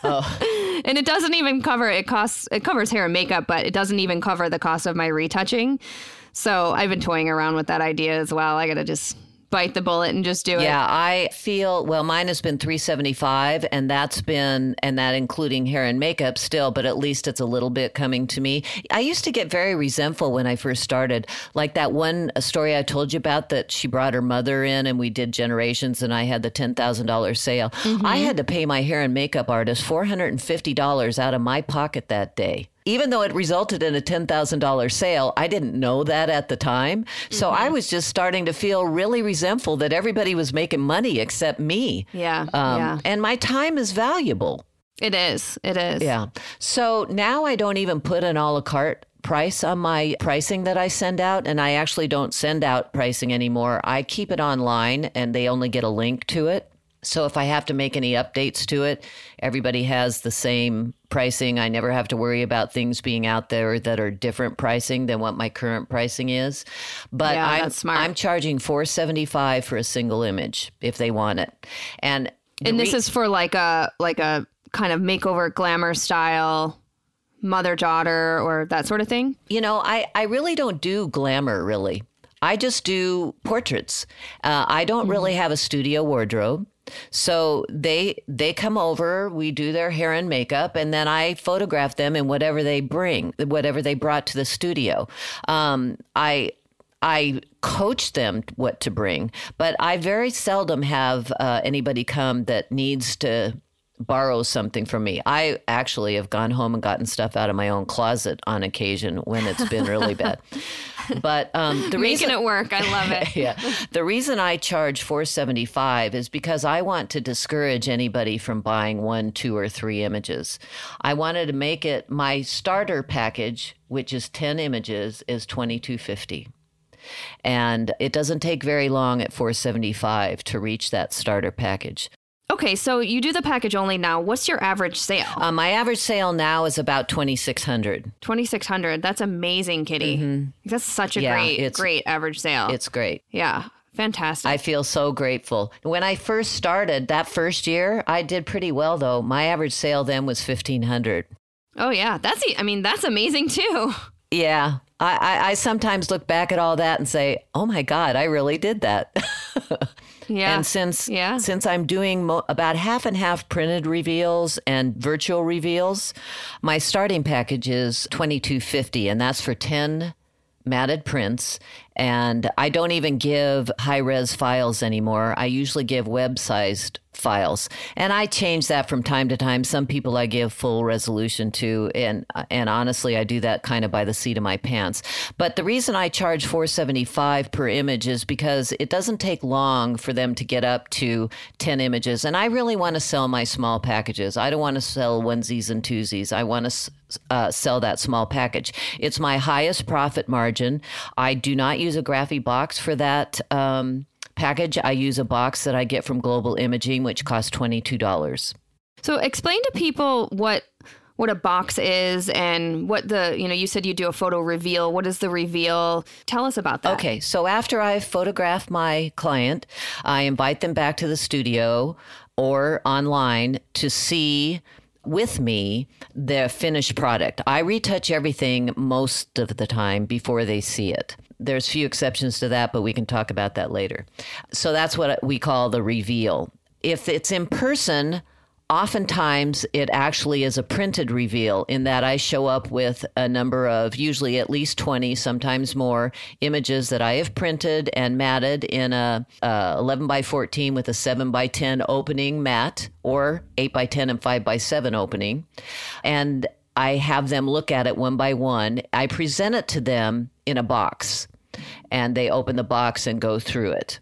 oh. <laughs> and it doesn't even cover it costs it covers hair and makeup but it doesn't even cover the cost of my retouching. So I've been toying around with that idea as well. I got to just bite the bullet and just do it. Yeah, I feel well. Mine has been three seventy five, and that's been and that including hair and makeup still, but at least it's a little bit coming to me. I used to get very resentful when I first started, like that one story I told you about that she brought her mother in, and we did generations, and I had the ten thousand dollars sale. Mm-hmm. I had to pay my hair and makeup artist four hundred and fifty dollars out of my pocket that day even though it resulted in a $10,000 sale, I didn't know that at the time. So mm-hmm. I was just starting to feel really resentful that everybody was making money except me. Yeah. Um, yeah. And my time is valuable. It is. It is. Yeah. So now I don't even put an a la carte price on my pricing that I send out, and I actually don't send out pricing anymore. I keep it online and they only get a link to it. So if I have to make any updates to it, everybody has the same pricing. I never have to worry about things being out there that are different pricing than what my current pricing is. But yeah, I'm smart. I'm charging 475 for a single image if they want it. And And this re- is for like a like a kind of makeover glamour style mother daughter or that sort of thing? You know, I I really don't do glamour really. I just do portraits. Uh, I don't mm-hmm. really have a studio wardrobe. So they they come over, we do their hair and makeup, and then I photograph them in whatever they bring, whatever they brought to the studio. Um, I I coach them what to bring, but I very seldom have uh, anybody come that needs to borrow something from me. I actually have gone home and gotten stuff out of my own closet on occasion when it's been really <laughs> bad. But um, the making reason, it work, I love it. <laughs> yeah, the reason I charge four seventy five is because I want to discourage anybody from buying one, two, or three images. I wanted to make it my starter package, which is ten images, is twenty two fifty. And it doesn't take very long at 475 to reach that starter package. Okay, so you do the package only now. What's your average sale? Uh, my average sale now is about twenty six hundred. Twenty six hundred. That's amazing, Kitti. Mm-hmm. That's such a yeah, great, great average sale. It's great. Yeah, fantastic. I feel so grateful. When I first started that first year, I did pretty well though. My average sale then was fifteen hundred. Oh yeah, that's. I mean, that's amazing too. Yeah, I, I, I sometimes look back at all that and say, "Oh my God, I really did that." <laughs> Yeah. And since yeah. since I'm doing mo- about half and half printed reveals and virtual reveals, my starting package is 2250 and that's for 10 matted prints and I don't even give high res files anymore. I usually give web sized files. And I change that from time to time. Some people I give full resolution to and and honestly I do that kind of by the seat of my pants. But the reason I charge 475 per image is because it doesn't take long for them to get up to 10 images and I really want to sell my small packages. I don't want to sell onesies and twosies. I want to uh, sell that small package. It's my highest profit margin. I do not use a graphy box for that um, package, I use a box that I get from Global Imaging, which costs $22. So explain to people what what a box is and what the you know you said you do a photo reveal. What is the reveal? Tell us about that. Okay so after i photograph my client i invite them back to the studio or online to see with me the finished product. I retouch everything most of the time before they see it there's few exceptions to that, but we can talk about that later. So that's what we call the reveal. If it's in person, oftentimes it actually is a printed reveal in that I show up with a number of usually at least 20 sometimes more images that I have printed and matted in a, a 11 by 14 with a 7 by 10 opening mat or 8 by 10 and 5 by 7 opening and I have them look at it one by one. I present it to them in a box and they open the box and go through it.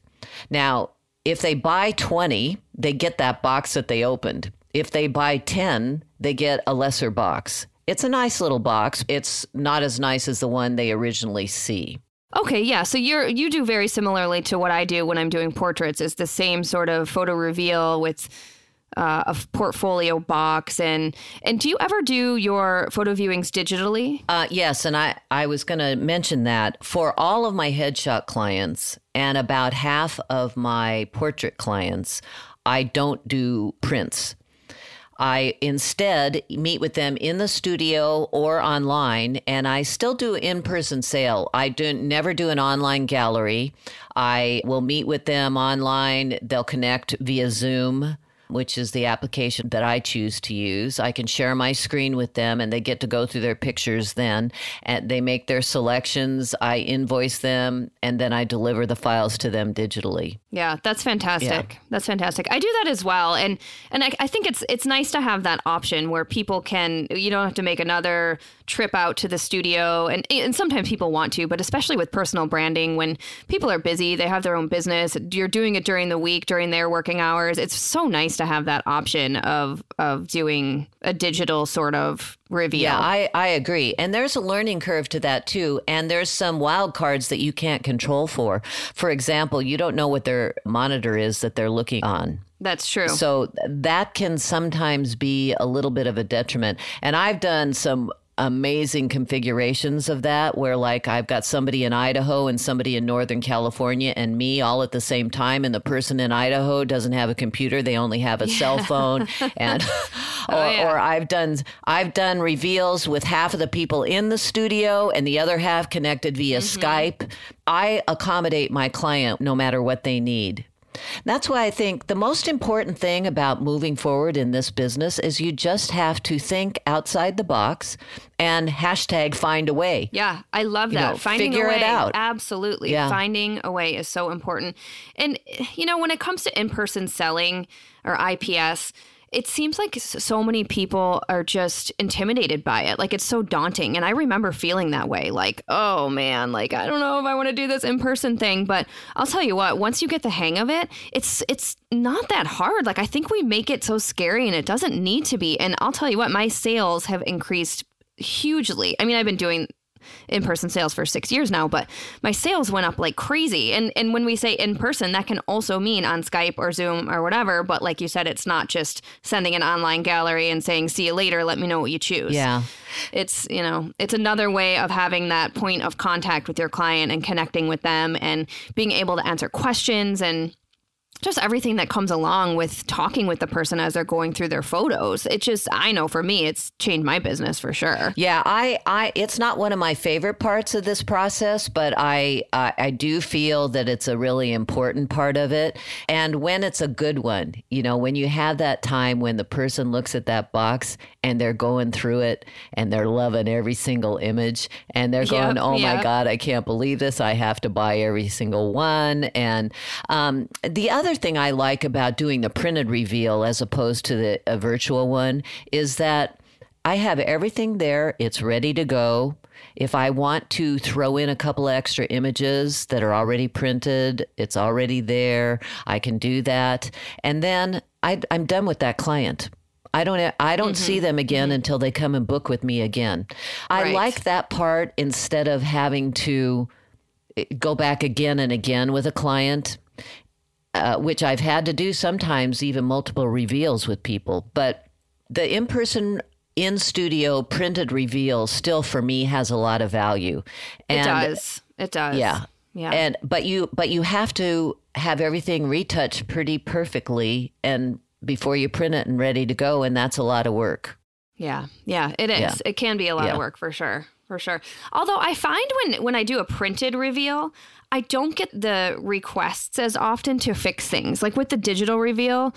Now, if they buy 20, they get that box that they opened. If they buy 10, they get a lesser box. It's a nice little box. It's not as nice as the one they originally see. Okay, yeah. So you're you do very similarly to what I do when I'm doing portraits. It's the same sort of photo reveal with uh, a portfolio box and and do you ever do your photo viewings digitally uh, yes and i i was going to mention that for all of my headshot clients and about half of my portrait clients i don't do prints I instead meet with them in the studio or online, and I still do in person sale. I do never do an online gallery. I will meet with them online. They'll connect via Zoom which is the application that I choose to use. I can share my screen with them and they get to go through their pictures then. And they make their selections. I invoice them and then I deliver the files to them digitally. Yeah, that's fantastic. Yeah. That's fantastic. I do that as well. And and I, I think it's it's nice to have that option where people can you don't have to make another trip out to the studio and and sometimes people want to, but especially with personal branding when people are busy, they have their own business, you're doing it during the week, during their working hours. It's so nice to have that option of of doing a digital sort of reveal. Yeah, I, I agree. And there's a learning curve to that too. And there's some wild cards that you can't control for. For example, you don't know what their monitor is that they're looking on. That's true. So that can sometimes be a little bit of a detriment. And I've done some amazing configurations of that where like I've got somebody in Idaho and somebody in Northern California and me all at the same time and the person in Idaho doesn't have a computer they only have a yeah. cell phone <laughs> and <laughs> or, oh, yeah. or I've done I've done reveals with half of the people in the studio and the other half connected via mm-hmm. Skype I accommodate my client no matter what they need that's why I think the most important thing about moving forward in this business is you just have to think outside the box and hashtag find a way. Yeah, I love that. You know, Finding figure a way. it out. Absolutely. Yeah. Finding a way is so important. And, you know, when it comes to in person selling or IPS, it seems like so many people are just intimidated by it. Like it's so daunting. And I remember feeling that way like, oh man, like I don't know if I want to do this in person thing. But I'll tell you what, once you get the hang of it, it's it's not that hard. Like I think we make it so scary and it doesn't need to be. And I'll tell you what, my sales have increased hugely. I mean, I've been doing in-person sales for six years now, but my sales went up like crazy. And and when we say in person, that can also mean on Skype or Zoom or whatever. But like you said, it's not just sending an online gallery and saying see you later. Let me know what you choose. Yeah, it's you know it's another way of having that point of contact with your client and connecting with them and being able to answer questions and just everything that comes along with talking with the person as they're going through their photos. It just I know for me it's changed my business for sure. Yeah, I I it's not one of my favorite parts of this process, but I I, I do feel that it's a really important part of it. And when it's a good one, you know, when you have that time when the person looks at that box and they're going through it and they're loving every single image and they're going, yep, "Oh yep. my god, I can't believe this. I have to buy every single one." And um, the other other thing I like about doing the printed reveal as opposed to the a virtual one is that I have everything there. It's ready to go. If I want to throw in a couple extra images that are already printed, it's already there. I can do that. And then I, am done with that client. I don't I don't mm-hmm. see them again mm-hmm. until they come and book with me again. I right. like that part instead of having to eh, go back again and again with a client uh, which I've had to do sometimes, even multiple reveals with people. But the in person, in studio printed reveal still for me has a lot of value. And, it does. It does. Yeah. Yeah. And but you but you have to have everything retouched pretty perfectly and before you print it and ready to go and that's a lot of work. Yeah. Yeah, it is. Yeah. It can be a lot yeah. of work for sure. For sure. Although I find when when I do a printed reveal, I don't get the requests as often to fix things. Like with the digital reveal,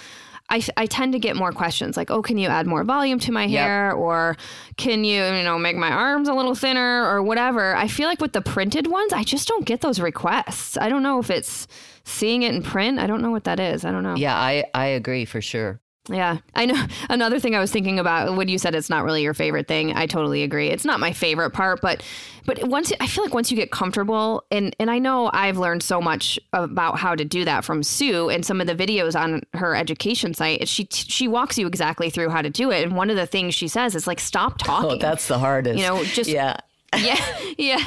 I, I tend to get more questions like, oh, can you add more volume to my hair? Yep. Or can you, you know, make my arms a little thinner or whatever? I feel like with the printed ones, I just don't get those requests. I don't know if it's seeing it in print. I don't know what that is. I don't know. Yeah, I, I agree for sure. Yeah, I know. <laughs> Another thing I was thinking about when you said it's not really your favorite thing, I totally agree. It's not my favorite part, but but once I feel like once you get comfortable, and and I know I've learned so much about how to do that from Sue and some of the videos on her education site. She she walks you exactly through how to do it, and one of the things she says is like stop <laughs> oh, talking. Oh, that's the hardest. You know, just yeah yeah, <laughs> yeah.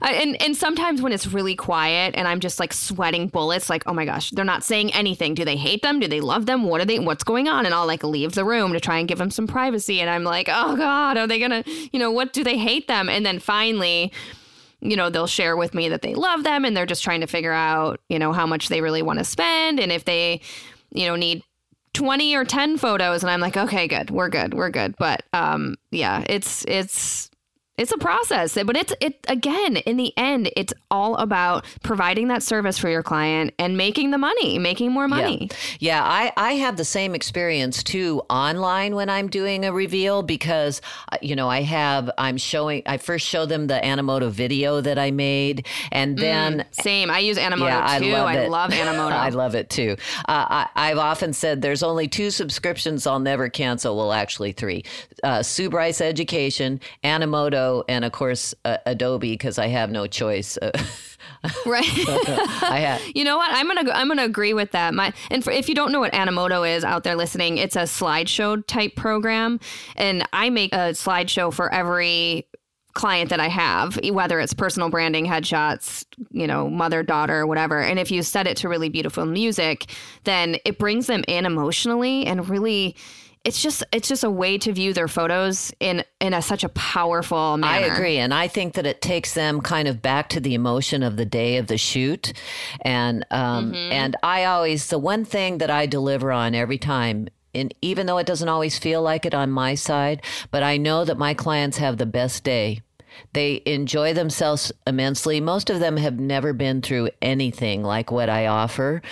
and and sometimes when it's really quiet and I'm just like sweating bullets, like oh my gosh, they're not saying anything. Do they hate them? Do they love them? What are they? What's going on? And I'll like leave the room to try and give them some privacy. And I'm like, oh god, are they gonna? You know, what do they hate them? And then finally. You know, they'll share with me that they love them and they're just trying to figure out, you know, how much they really want to spend and if they, you know, need 20 or 10 photos and I'm like, okay, good. We're good. We're good. But um yeah, it's it's it's a process but it's it again in the end it's all about providing that service for your client and making the money making more money. Yeah, yeah i i have the same experience too online when i'm doing a reveal because uh, you know i have i'm showing i first show them the animoto video that i made and mm, then mm, same. I use animoto yeah, too. I love, I love <laughs> animoto. I love it too. Uh, I, have often said there's only two subscriptions i'll never cancel. Well actually three uh, sue bryce education animoto and of course uh, Adobe because I have no choice. <laughs> right. I have. <laughs> You know what? I'm gonna I'm gonna agree with that. My and for, if you don't know what Animoto is out there listening, it's a slideshow type program, and I make a slideshow for every client that I have, whether it's personal branding, headshots, you know, mother, daughter, whatever. And if you set it to really beautiful music, then it brings them in emotionally and really it's just it's just a way to view their photos in in a, such a powerful manner. I agree, and I think that it takes them kind of back to the emotion of the day of the shoot, and um, mm-hmm. and I always the one thing that I deliver on every time. And even though it doesn't always feel like it on my side, but I know that my clients have the best day they enjoy themselves immensely. Most of them have never been through anything like what I offer.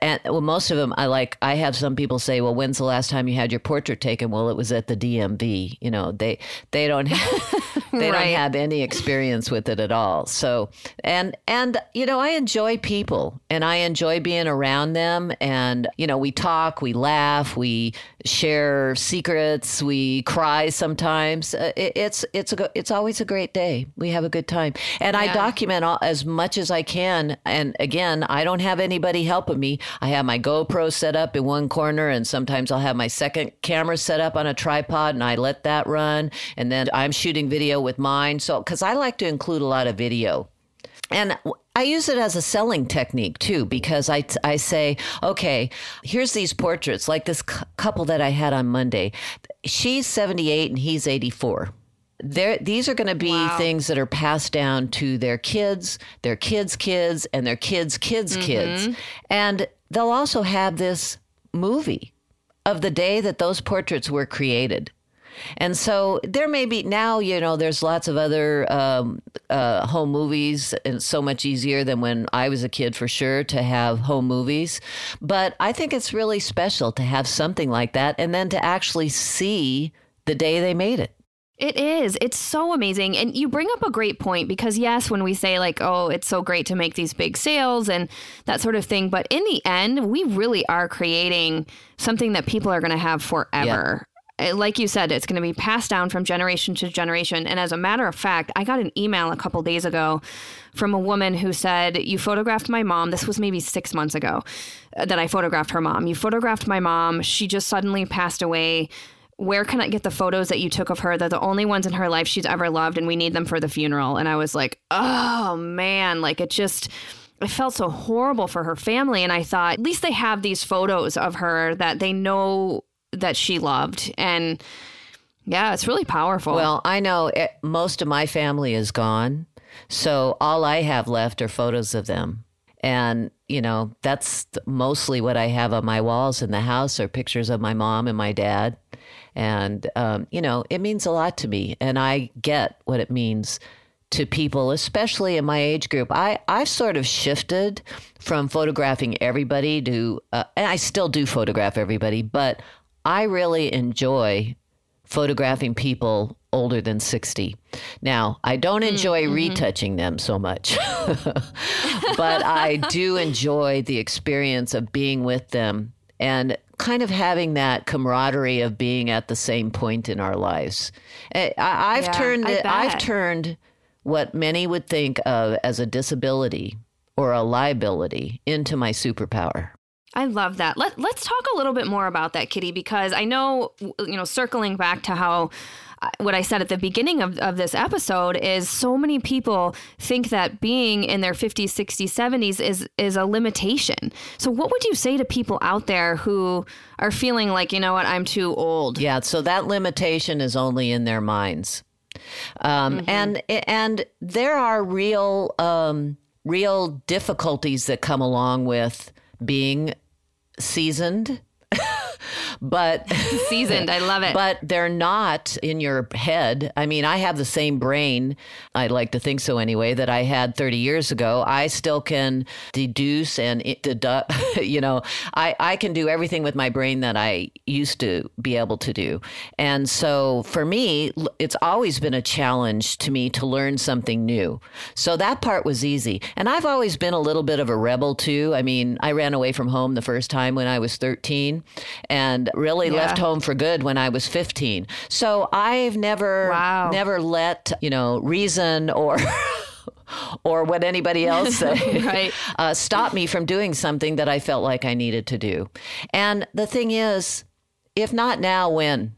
And well, most of them, I like, I have some people say, well, when's the last time you had your portrait taken? Well, it was at the DMV. You know, they, they don't, have, <laughs> they right. don't have any experience with it at all. So, and, and, you know, I enjoy people and I enjoy being around them. And, you know, we talk, we laugh, we share secrets, we cry sometimes. Uh, it, it's, it's, a, it's always a great day. We have a good time. And yeah. I document all, as much as I can. And again, I don't have anybody helping me. I have my GoPro set up in one corner, and sometimes I'll have my second camera set up on a tripod and I let that run. And then I'm shooting video with mine. So, because I like to include a lot of video. And I use it as a selling technique too, because I, I say, okay, here's these portraits, like this couple that I had on Monday. She's 78 and he's 84 there these are going to be wow. things that are passed down to their kids, their kids' kids, and their kids' kids' mm-hmm. kids. And they'll also have this movie of the day that those portraits were created. And so there may be now, you know, there's lots of other um, uh, home movies, and it's so much easier than when I was a kid for sure to have home movies. But I think it's really special to have something like that and then to actually see the day they made it. It is. It's so amazing. And you bring up a great point because, yes, when we say, like, oh, it's so great to make these big sales and that sort of thing, but in the end, we really are creating something that people are going to have forever. Yeah. Like you said, it's going to be passed down from generation to generation. And as a matter of fact, I got an email a couple days ago from a woman who said, You photographed my mom. This was maybe six months ago uh, that I photographed her mom. You photographed my mom. She just suddenly passed away where can I get the photos that you took of her? They're the only ones in her life she's ever loved, and we need them for the funeral. And I was like, oh man, like it just. I felt so horrible for her family. And I thought, at least they have these photos of her that they know that she loved. And yeah, it's really powerful. Well, I know it, most of my family is gone. So all I have left are photos of them. And, you know, that's mostly what I have on my walls in the house are pictures of my mom and my dad. And, um, you know, it means a lot to me. And I get what it means to people, especially in my age group. I, I've sort of shifted from photographing everybody to, uh, and I still do photograph everybody, but I really enjoy photographing people older than 60. Now, I don't enjoy mm-hmm. retouching them so much, <laughs> but I do enjoy the experience of being with them and kind of having that camaraderie of being at the same point in our lives. I, have yeah, turned it, I've turned what many would think of as a disability or a liability into my superpower. I love that. Let, let's talk a little bit more about that, Kitti, because I know, you know, circling back to how what I said at the beginning of, of this episode is so many people think that being in their 50s, 60s, 70s is is a limitation. So what would you say to people out there who are feeling like, you know what, I'm too old? Yeah, so that limitation is only in their minds. Um, mm-hmm. and and there are real um, real difficulties that come along with being seasoned but <laughs> seasoned. I love it. But they're not in your head. I mean, I have the same brain. I like to think so anyway that I had 30 years ago. I still can deduce and deduct. <laughs> You know, I I can do everything with my brain that I used to be able to do. And so for me, it's always been a challenge to me to learn something new. So that part was easy. And I've always been a little bit of a rebel too. I mean, I ran away from home the first time when I was 13 and really yeah. left home for good when I was 15. So I've never wow. never let, you know, reason or <laughs> or what anybody else <laughs> say right. uh, stop me from doing something that I felt like I needed to do. And the thing is, if not now, when?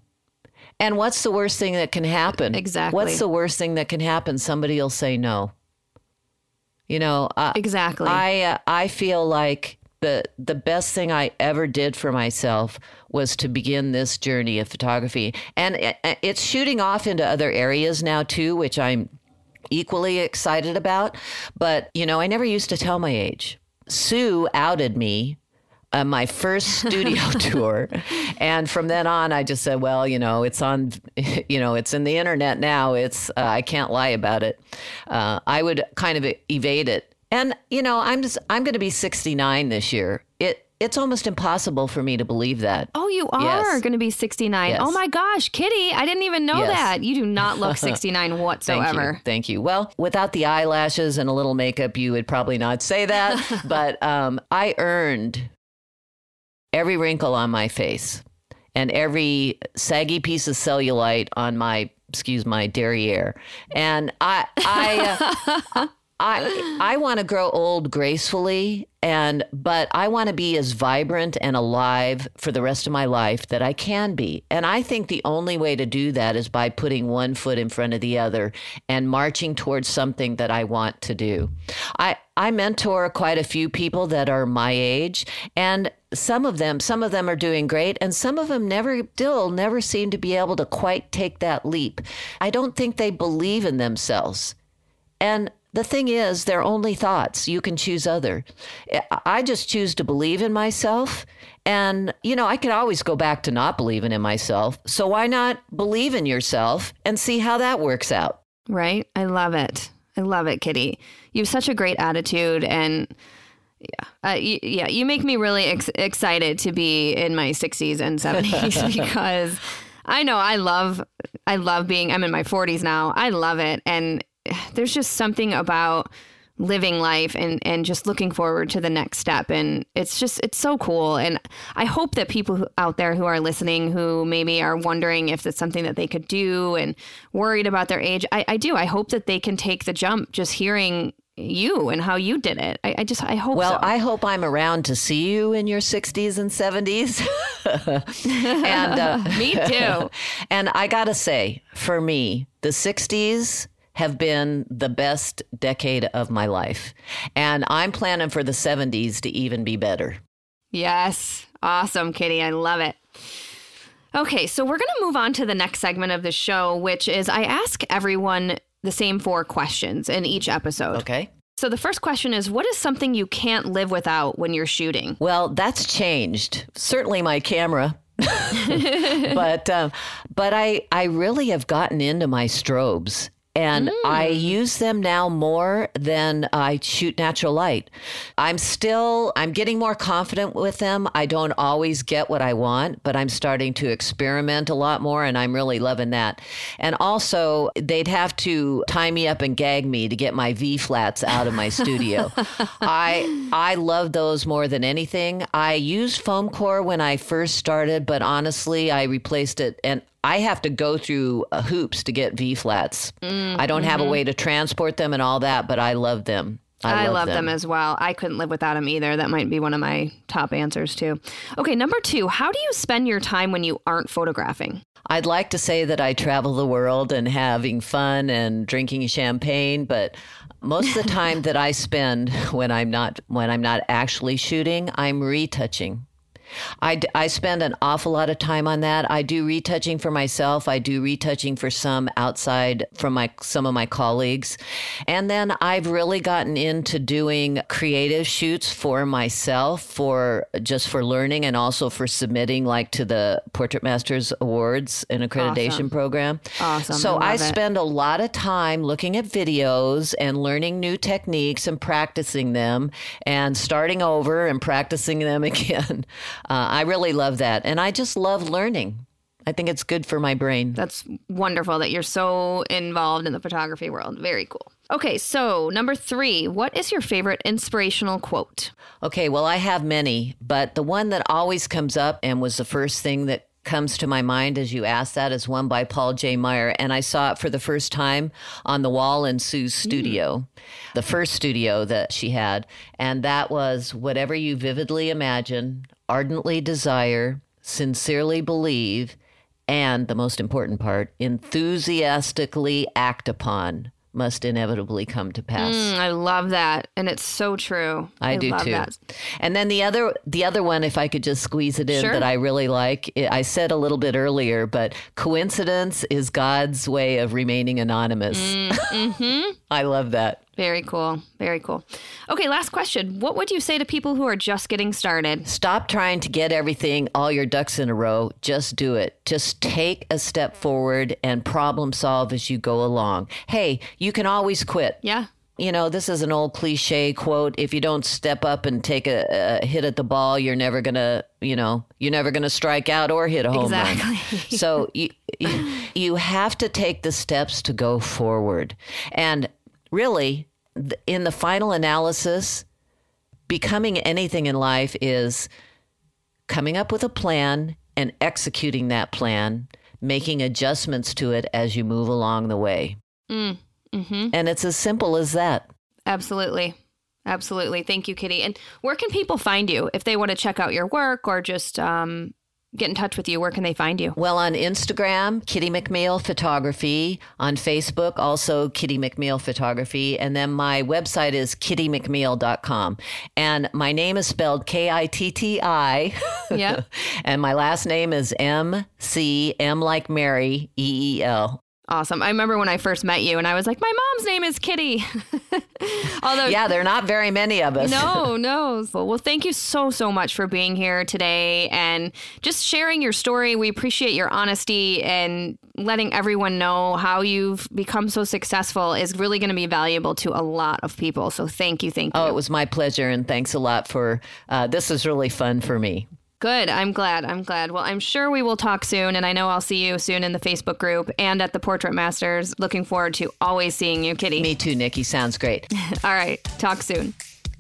And what's the worst thing that can happen? Exactly. What's the worst thing that can happen? Somebody will say no. You know, uh, exactly. I uh, I feel like the the best thing I ever did for myself was to begin this journey of photography, and it, it's shooting off into other areas now too, which I'm equally excited about. But you know, I never used to tell my age. Sue outed me uh, my first studio <laughs> tour. And from then on, I just said, well, you know, it's on, <laughs> you know, it's in the internet now. It's, uh, I can't lie about it. Uh, I would kind of evade it. And, you know, I'm just, I'm going to be 69 this year. It, it's almost impossible for me to believe that. Oh, you are yes. going to be 69. Yes. Oh my gosh, Kitti, I didn't even know yes. that. You do not look <laughs> 69 whatsoever. Thank you. Thank you. Well, without the eyelashes and a little makeup, you would probably not say that. <laughs> but um, I earned every wrinkle on my face and every saggy piece of cellulite on my excuse my derriere and i i uh, <laughs> I <gasps> I want to grow old gracefully and but I want to be as vibrant and alive for the rest of my life that I can be. And I think the only way to do that is by putting one foot in front of the other and marching towards something that I want to do. I I mentor quite a few people that are my age and some of them some of them are doing great and some of them never still never seem to be able to quite take that leap. I don't think they believe in themselves. And the thing is, they're only thoughts. You can choose other. I just choose to believe in myself. And, you know, I could always go back to not believing in myself. So why not believe in yourself and see how that works out? Right. I love it. I love it, Kitti. You have such a great attitude. And, yeah, uh, y- yeah, you make me really ex- excited to be in my 60s and 70s <laughs> because I know I love I love being I'm in my 40s now. I love it and there's just something about living life and and just looking forward to the next step and it's just it's so cool and i hope that people out there who are listening who maybe are wondering if it's something that they could do and worried about their age i, I do i hope that they can take the jump just hearing you and how you did it. I, I just I hope. Well, so. I hope I'm around to see you in your 60s and 70s. <laughs> and uh, <laughs> me too. <laughs> and I gotta say, for me, the 60s have been the best decade of my life. And I'm planning for the 70s to even be better. Yes. Awesome, Kitti. I love it. Okay, so we're going to move on to the next segment of the show, which is I ask everyone the same four questions in each episode. Okay. So the first question is what is something you can't live without when you're shooting? Well, that's changed. Certainly my camera. <laughs> <laughs> but um, but I I really have gotten into my strobes and mm. I use them now more than I shoot natural light. I'm still I'm getting more confident with them. I don't always get what I want, but I'm starting to experiment a lot more and I'm really loving that. And also, they'd have to tie me up and gag me to get my V flats out of my studio. <laughs> I I love those more than anything. I used foam core when I first started, but honestly, I replaced it and I have to go through uh, hoops to get V flats. Mm, I don't mm-hmm. have a mm-hmm. way to transport them and all that, but I love them. I, I love, them. them. as well. I couldn't live without them either. That might be one of my top answers too. Okay, number two, how do you spend your time when you aren't photographing? I'd like to say that I travel the world and having fun and drinking champagne, but most of the <laughs> time that I spend when I'm not when I'm not actually shooting, I'm retouching. I, I spend an awful lot of time on that. I do retouching for myself. I do retouching for some outside from my some of my colleagues. And then I've really gotten into doing creative shoots for myself for just for learning and also for submitting like to the Portrait Masters Awards and accreditation Awesome. program. Awesome. So I I, spend a lot of time looking at videos and learning new techniques and practicing them and starting over and practicing them <laughs> again. Uh, I really love that. And I just love learning. I think it's good for my brain. That's wonderful that you're so involved in the photography world. Very cool. Okay, so number three, what is your favorite inspirational quote? Okay, well, I have many, but the one that always comes up and was the first thing that comes to my mind as you ask that is one by Paul J. Meyer. And I saw it for the first time on the wall in Sue's studio, the first studio that she had. And that was whatever you vividly imagine, ardently desire, sincerely believe, and the most important part, enthusiastically act upon must inevitably come to pass. Mm, I love that, and it's so true. I, do love too. That. And then the other the other one if I could just squeeze it in Sure. that I really like I I said a little bit earlier but coincidence is God's way of remaining anonymous. Mm-hmm. <laughs> I love that. Very cool. Very cool. Okay, last question. What would you say to people who are just getting started? Stop trying to get everything all your ducks in a row. Just do it. Just take a step forward and problem solve as you go along. Hey, you can always quit. Yeah. you know, this is an old cliche quote. If you don't step up and take a, a hit at the ball, you're never gonna, you know, you're never gonna strike out or hit a home Exactly. run. So you, you you have to take the steps to go forward. And really, in the final analysis, becoming anything in life is coming up with a plan and executing that plan, making adjustments to it as you move along the way. Mm, hmm And it's as simple as that. Absolutely. Absolutely. Thank you, Kitti. And where can people find you if they want to check out your work or just um, get in touch with you? Where can they find you? Well, on Instagram, Kitti McMeel Photography. On Facebook, also Kitti McMeel Photography. And then my website is kittimcmeel.com. And my name is spelled K I T T I. Yeah. <laughs> and my last name is M C M like Mary E E L. Awesome. I remember when I first met you and I was like, my mom's name is Kitty. <laughs> Although, Yeah, there are not very many of us. no, <laughs> no. Well, well, thank you so, so much for being here today and just sharing your story. We appreciate your honesty and letting everyone know how you've become so successful is really going to be valuable to a lot of people. So thank you. Thank you. Oh, it was my pleasure, and thanks a lot for uh, this. is really fun for me. Good. I'm glad. I'm glad. Well, I'm sure we will talk soon, and I know I'll see you soon in the Facebook group and at the Portrait Masters. Looking forward to always seeing you, Kitti. Me too, Nikki. Sounds great. <laughs> All right. Talk soon.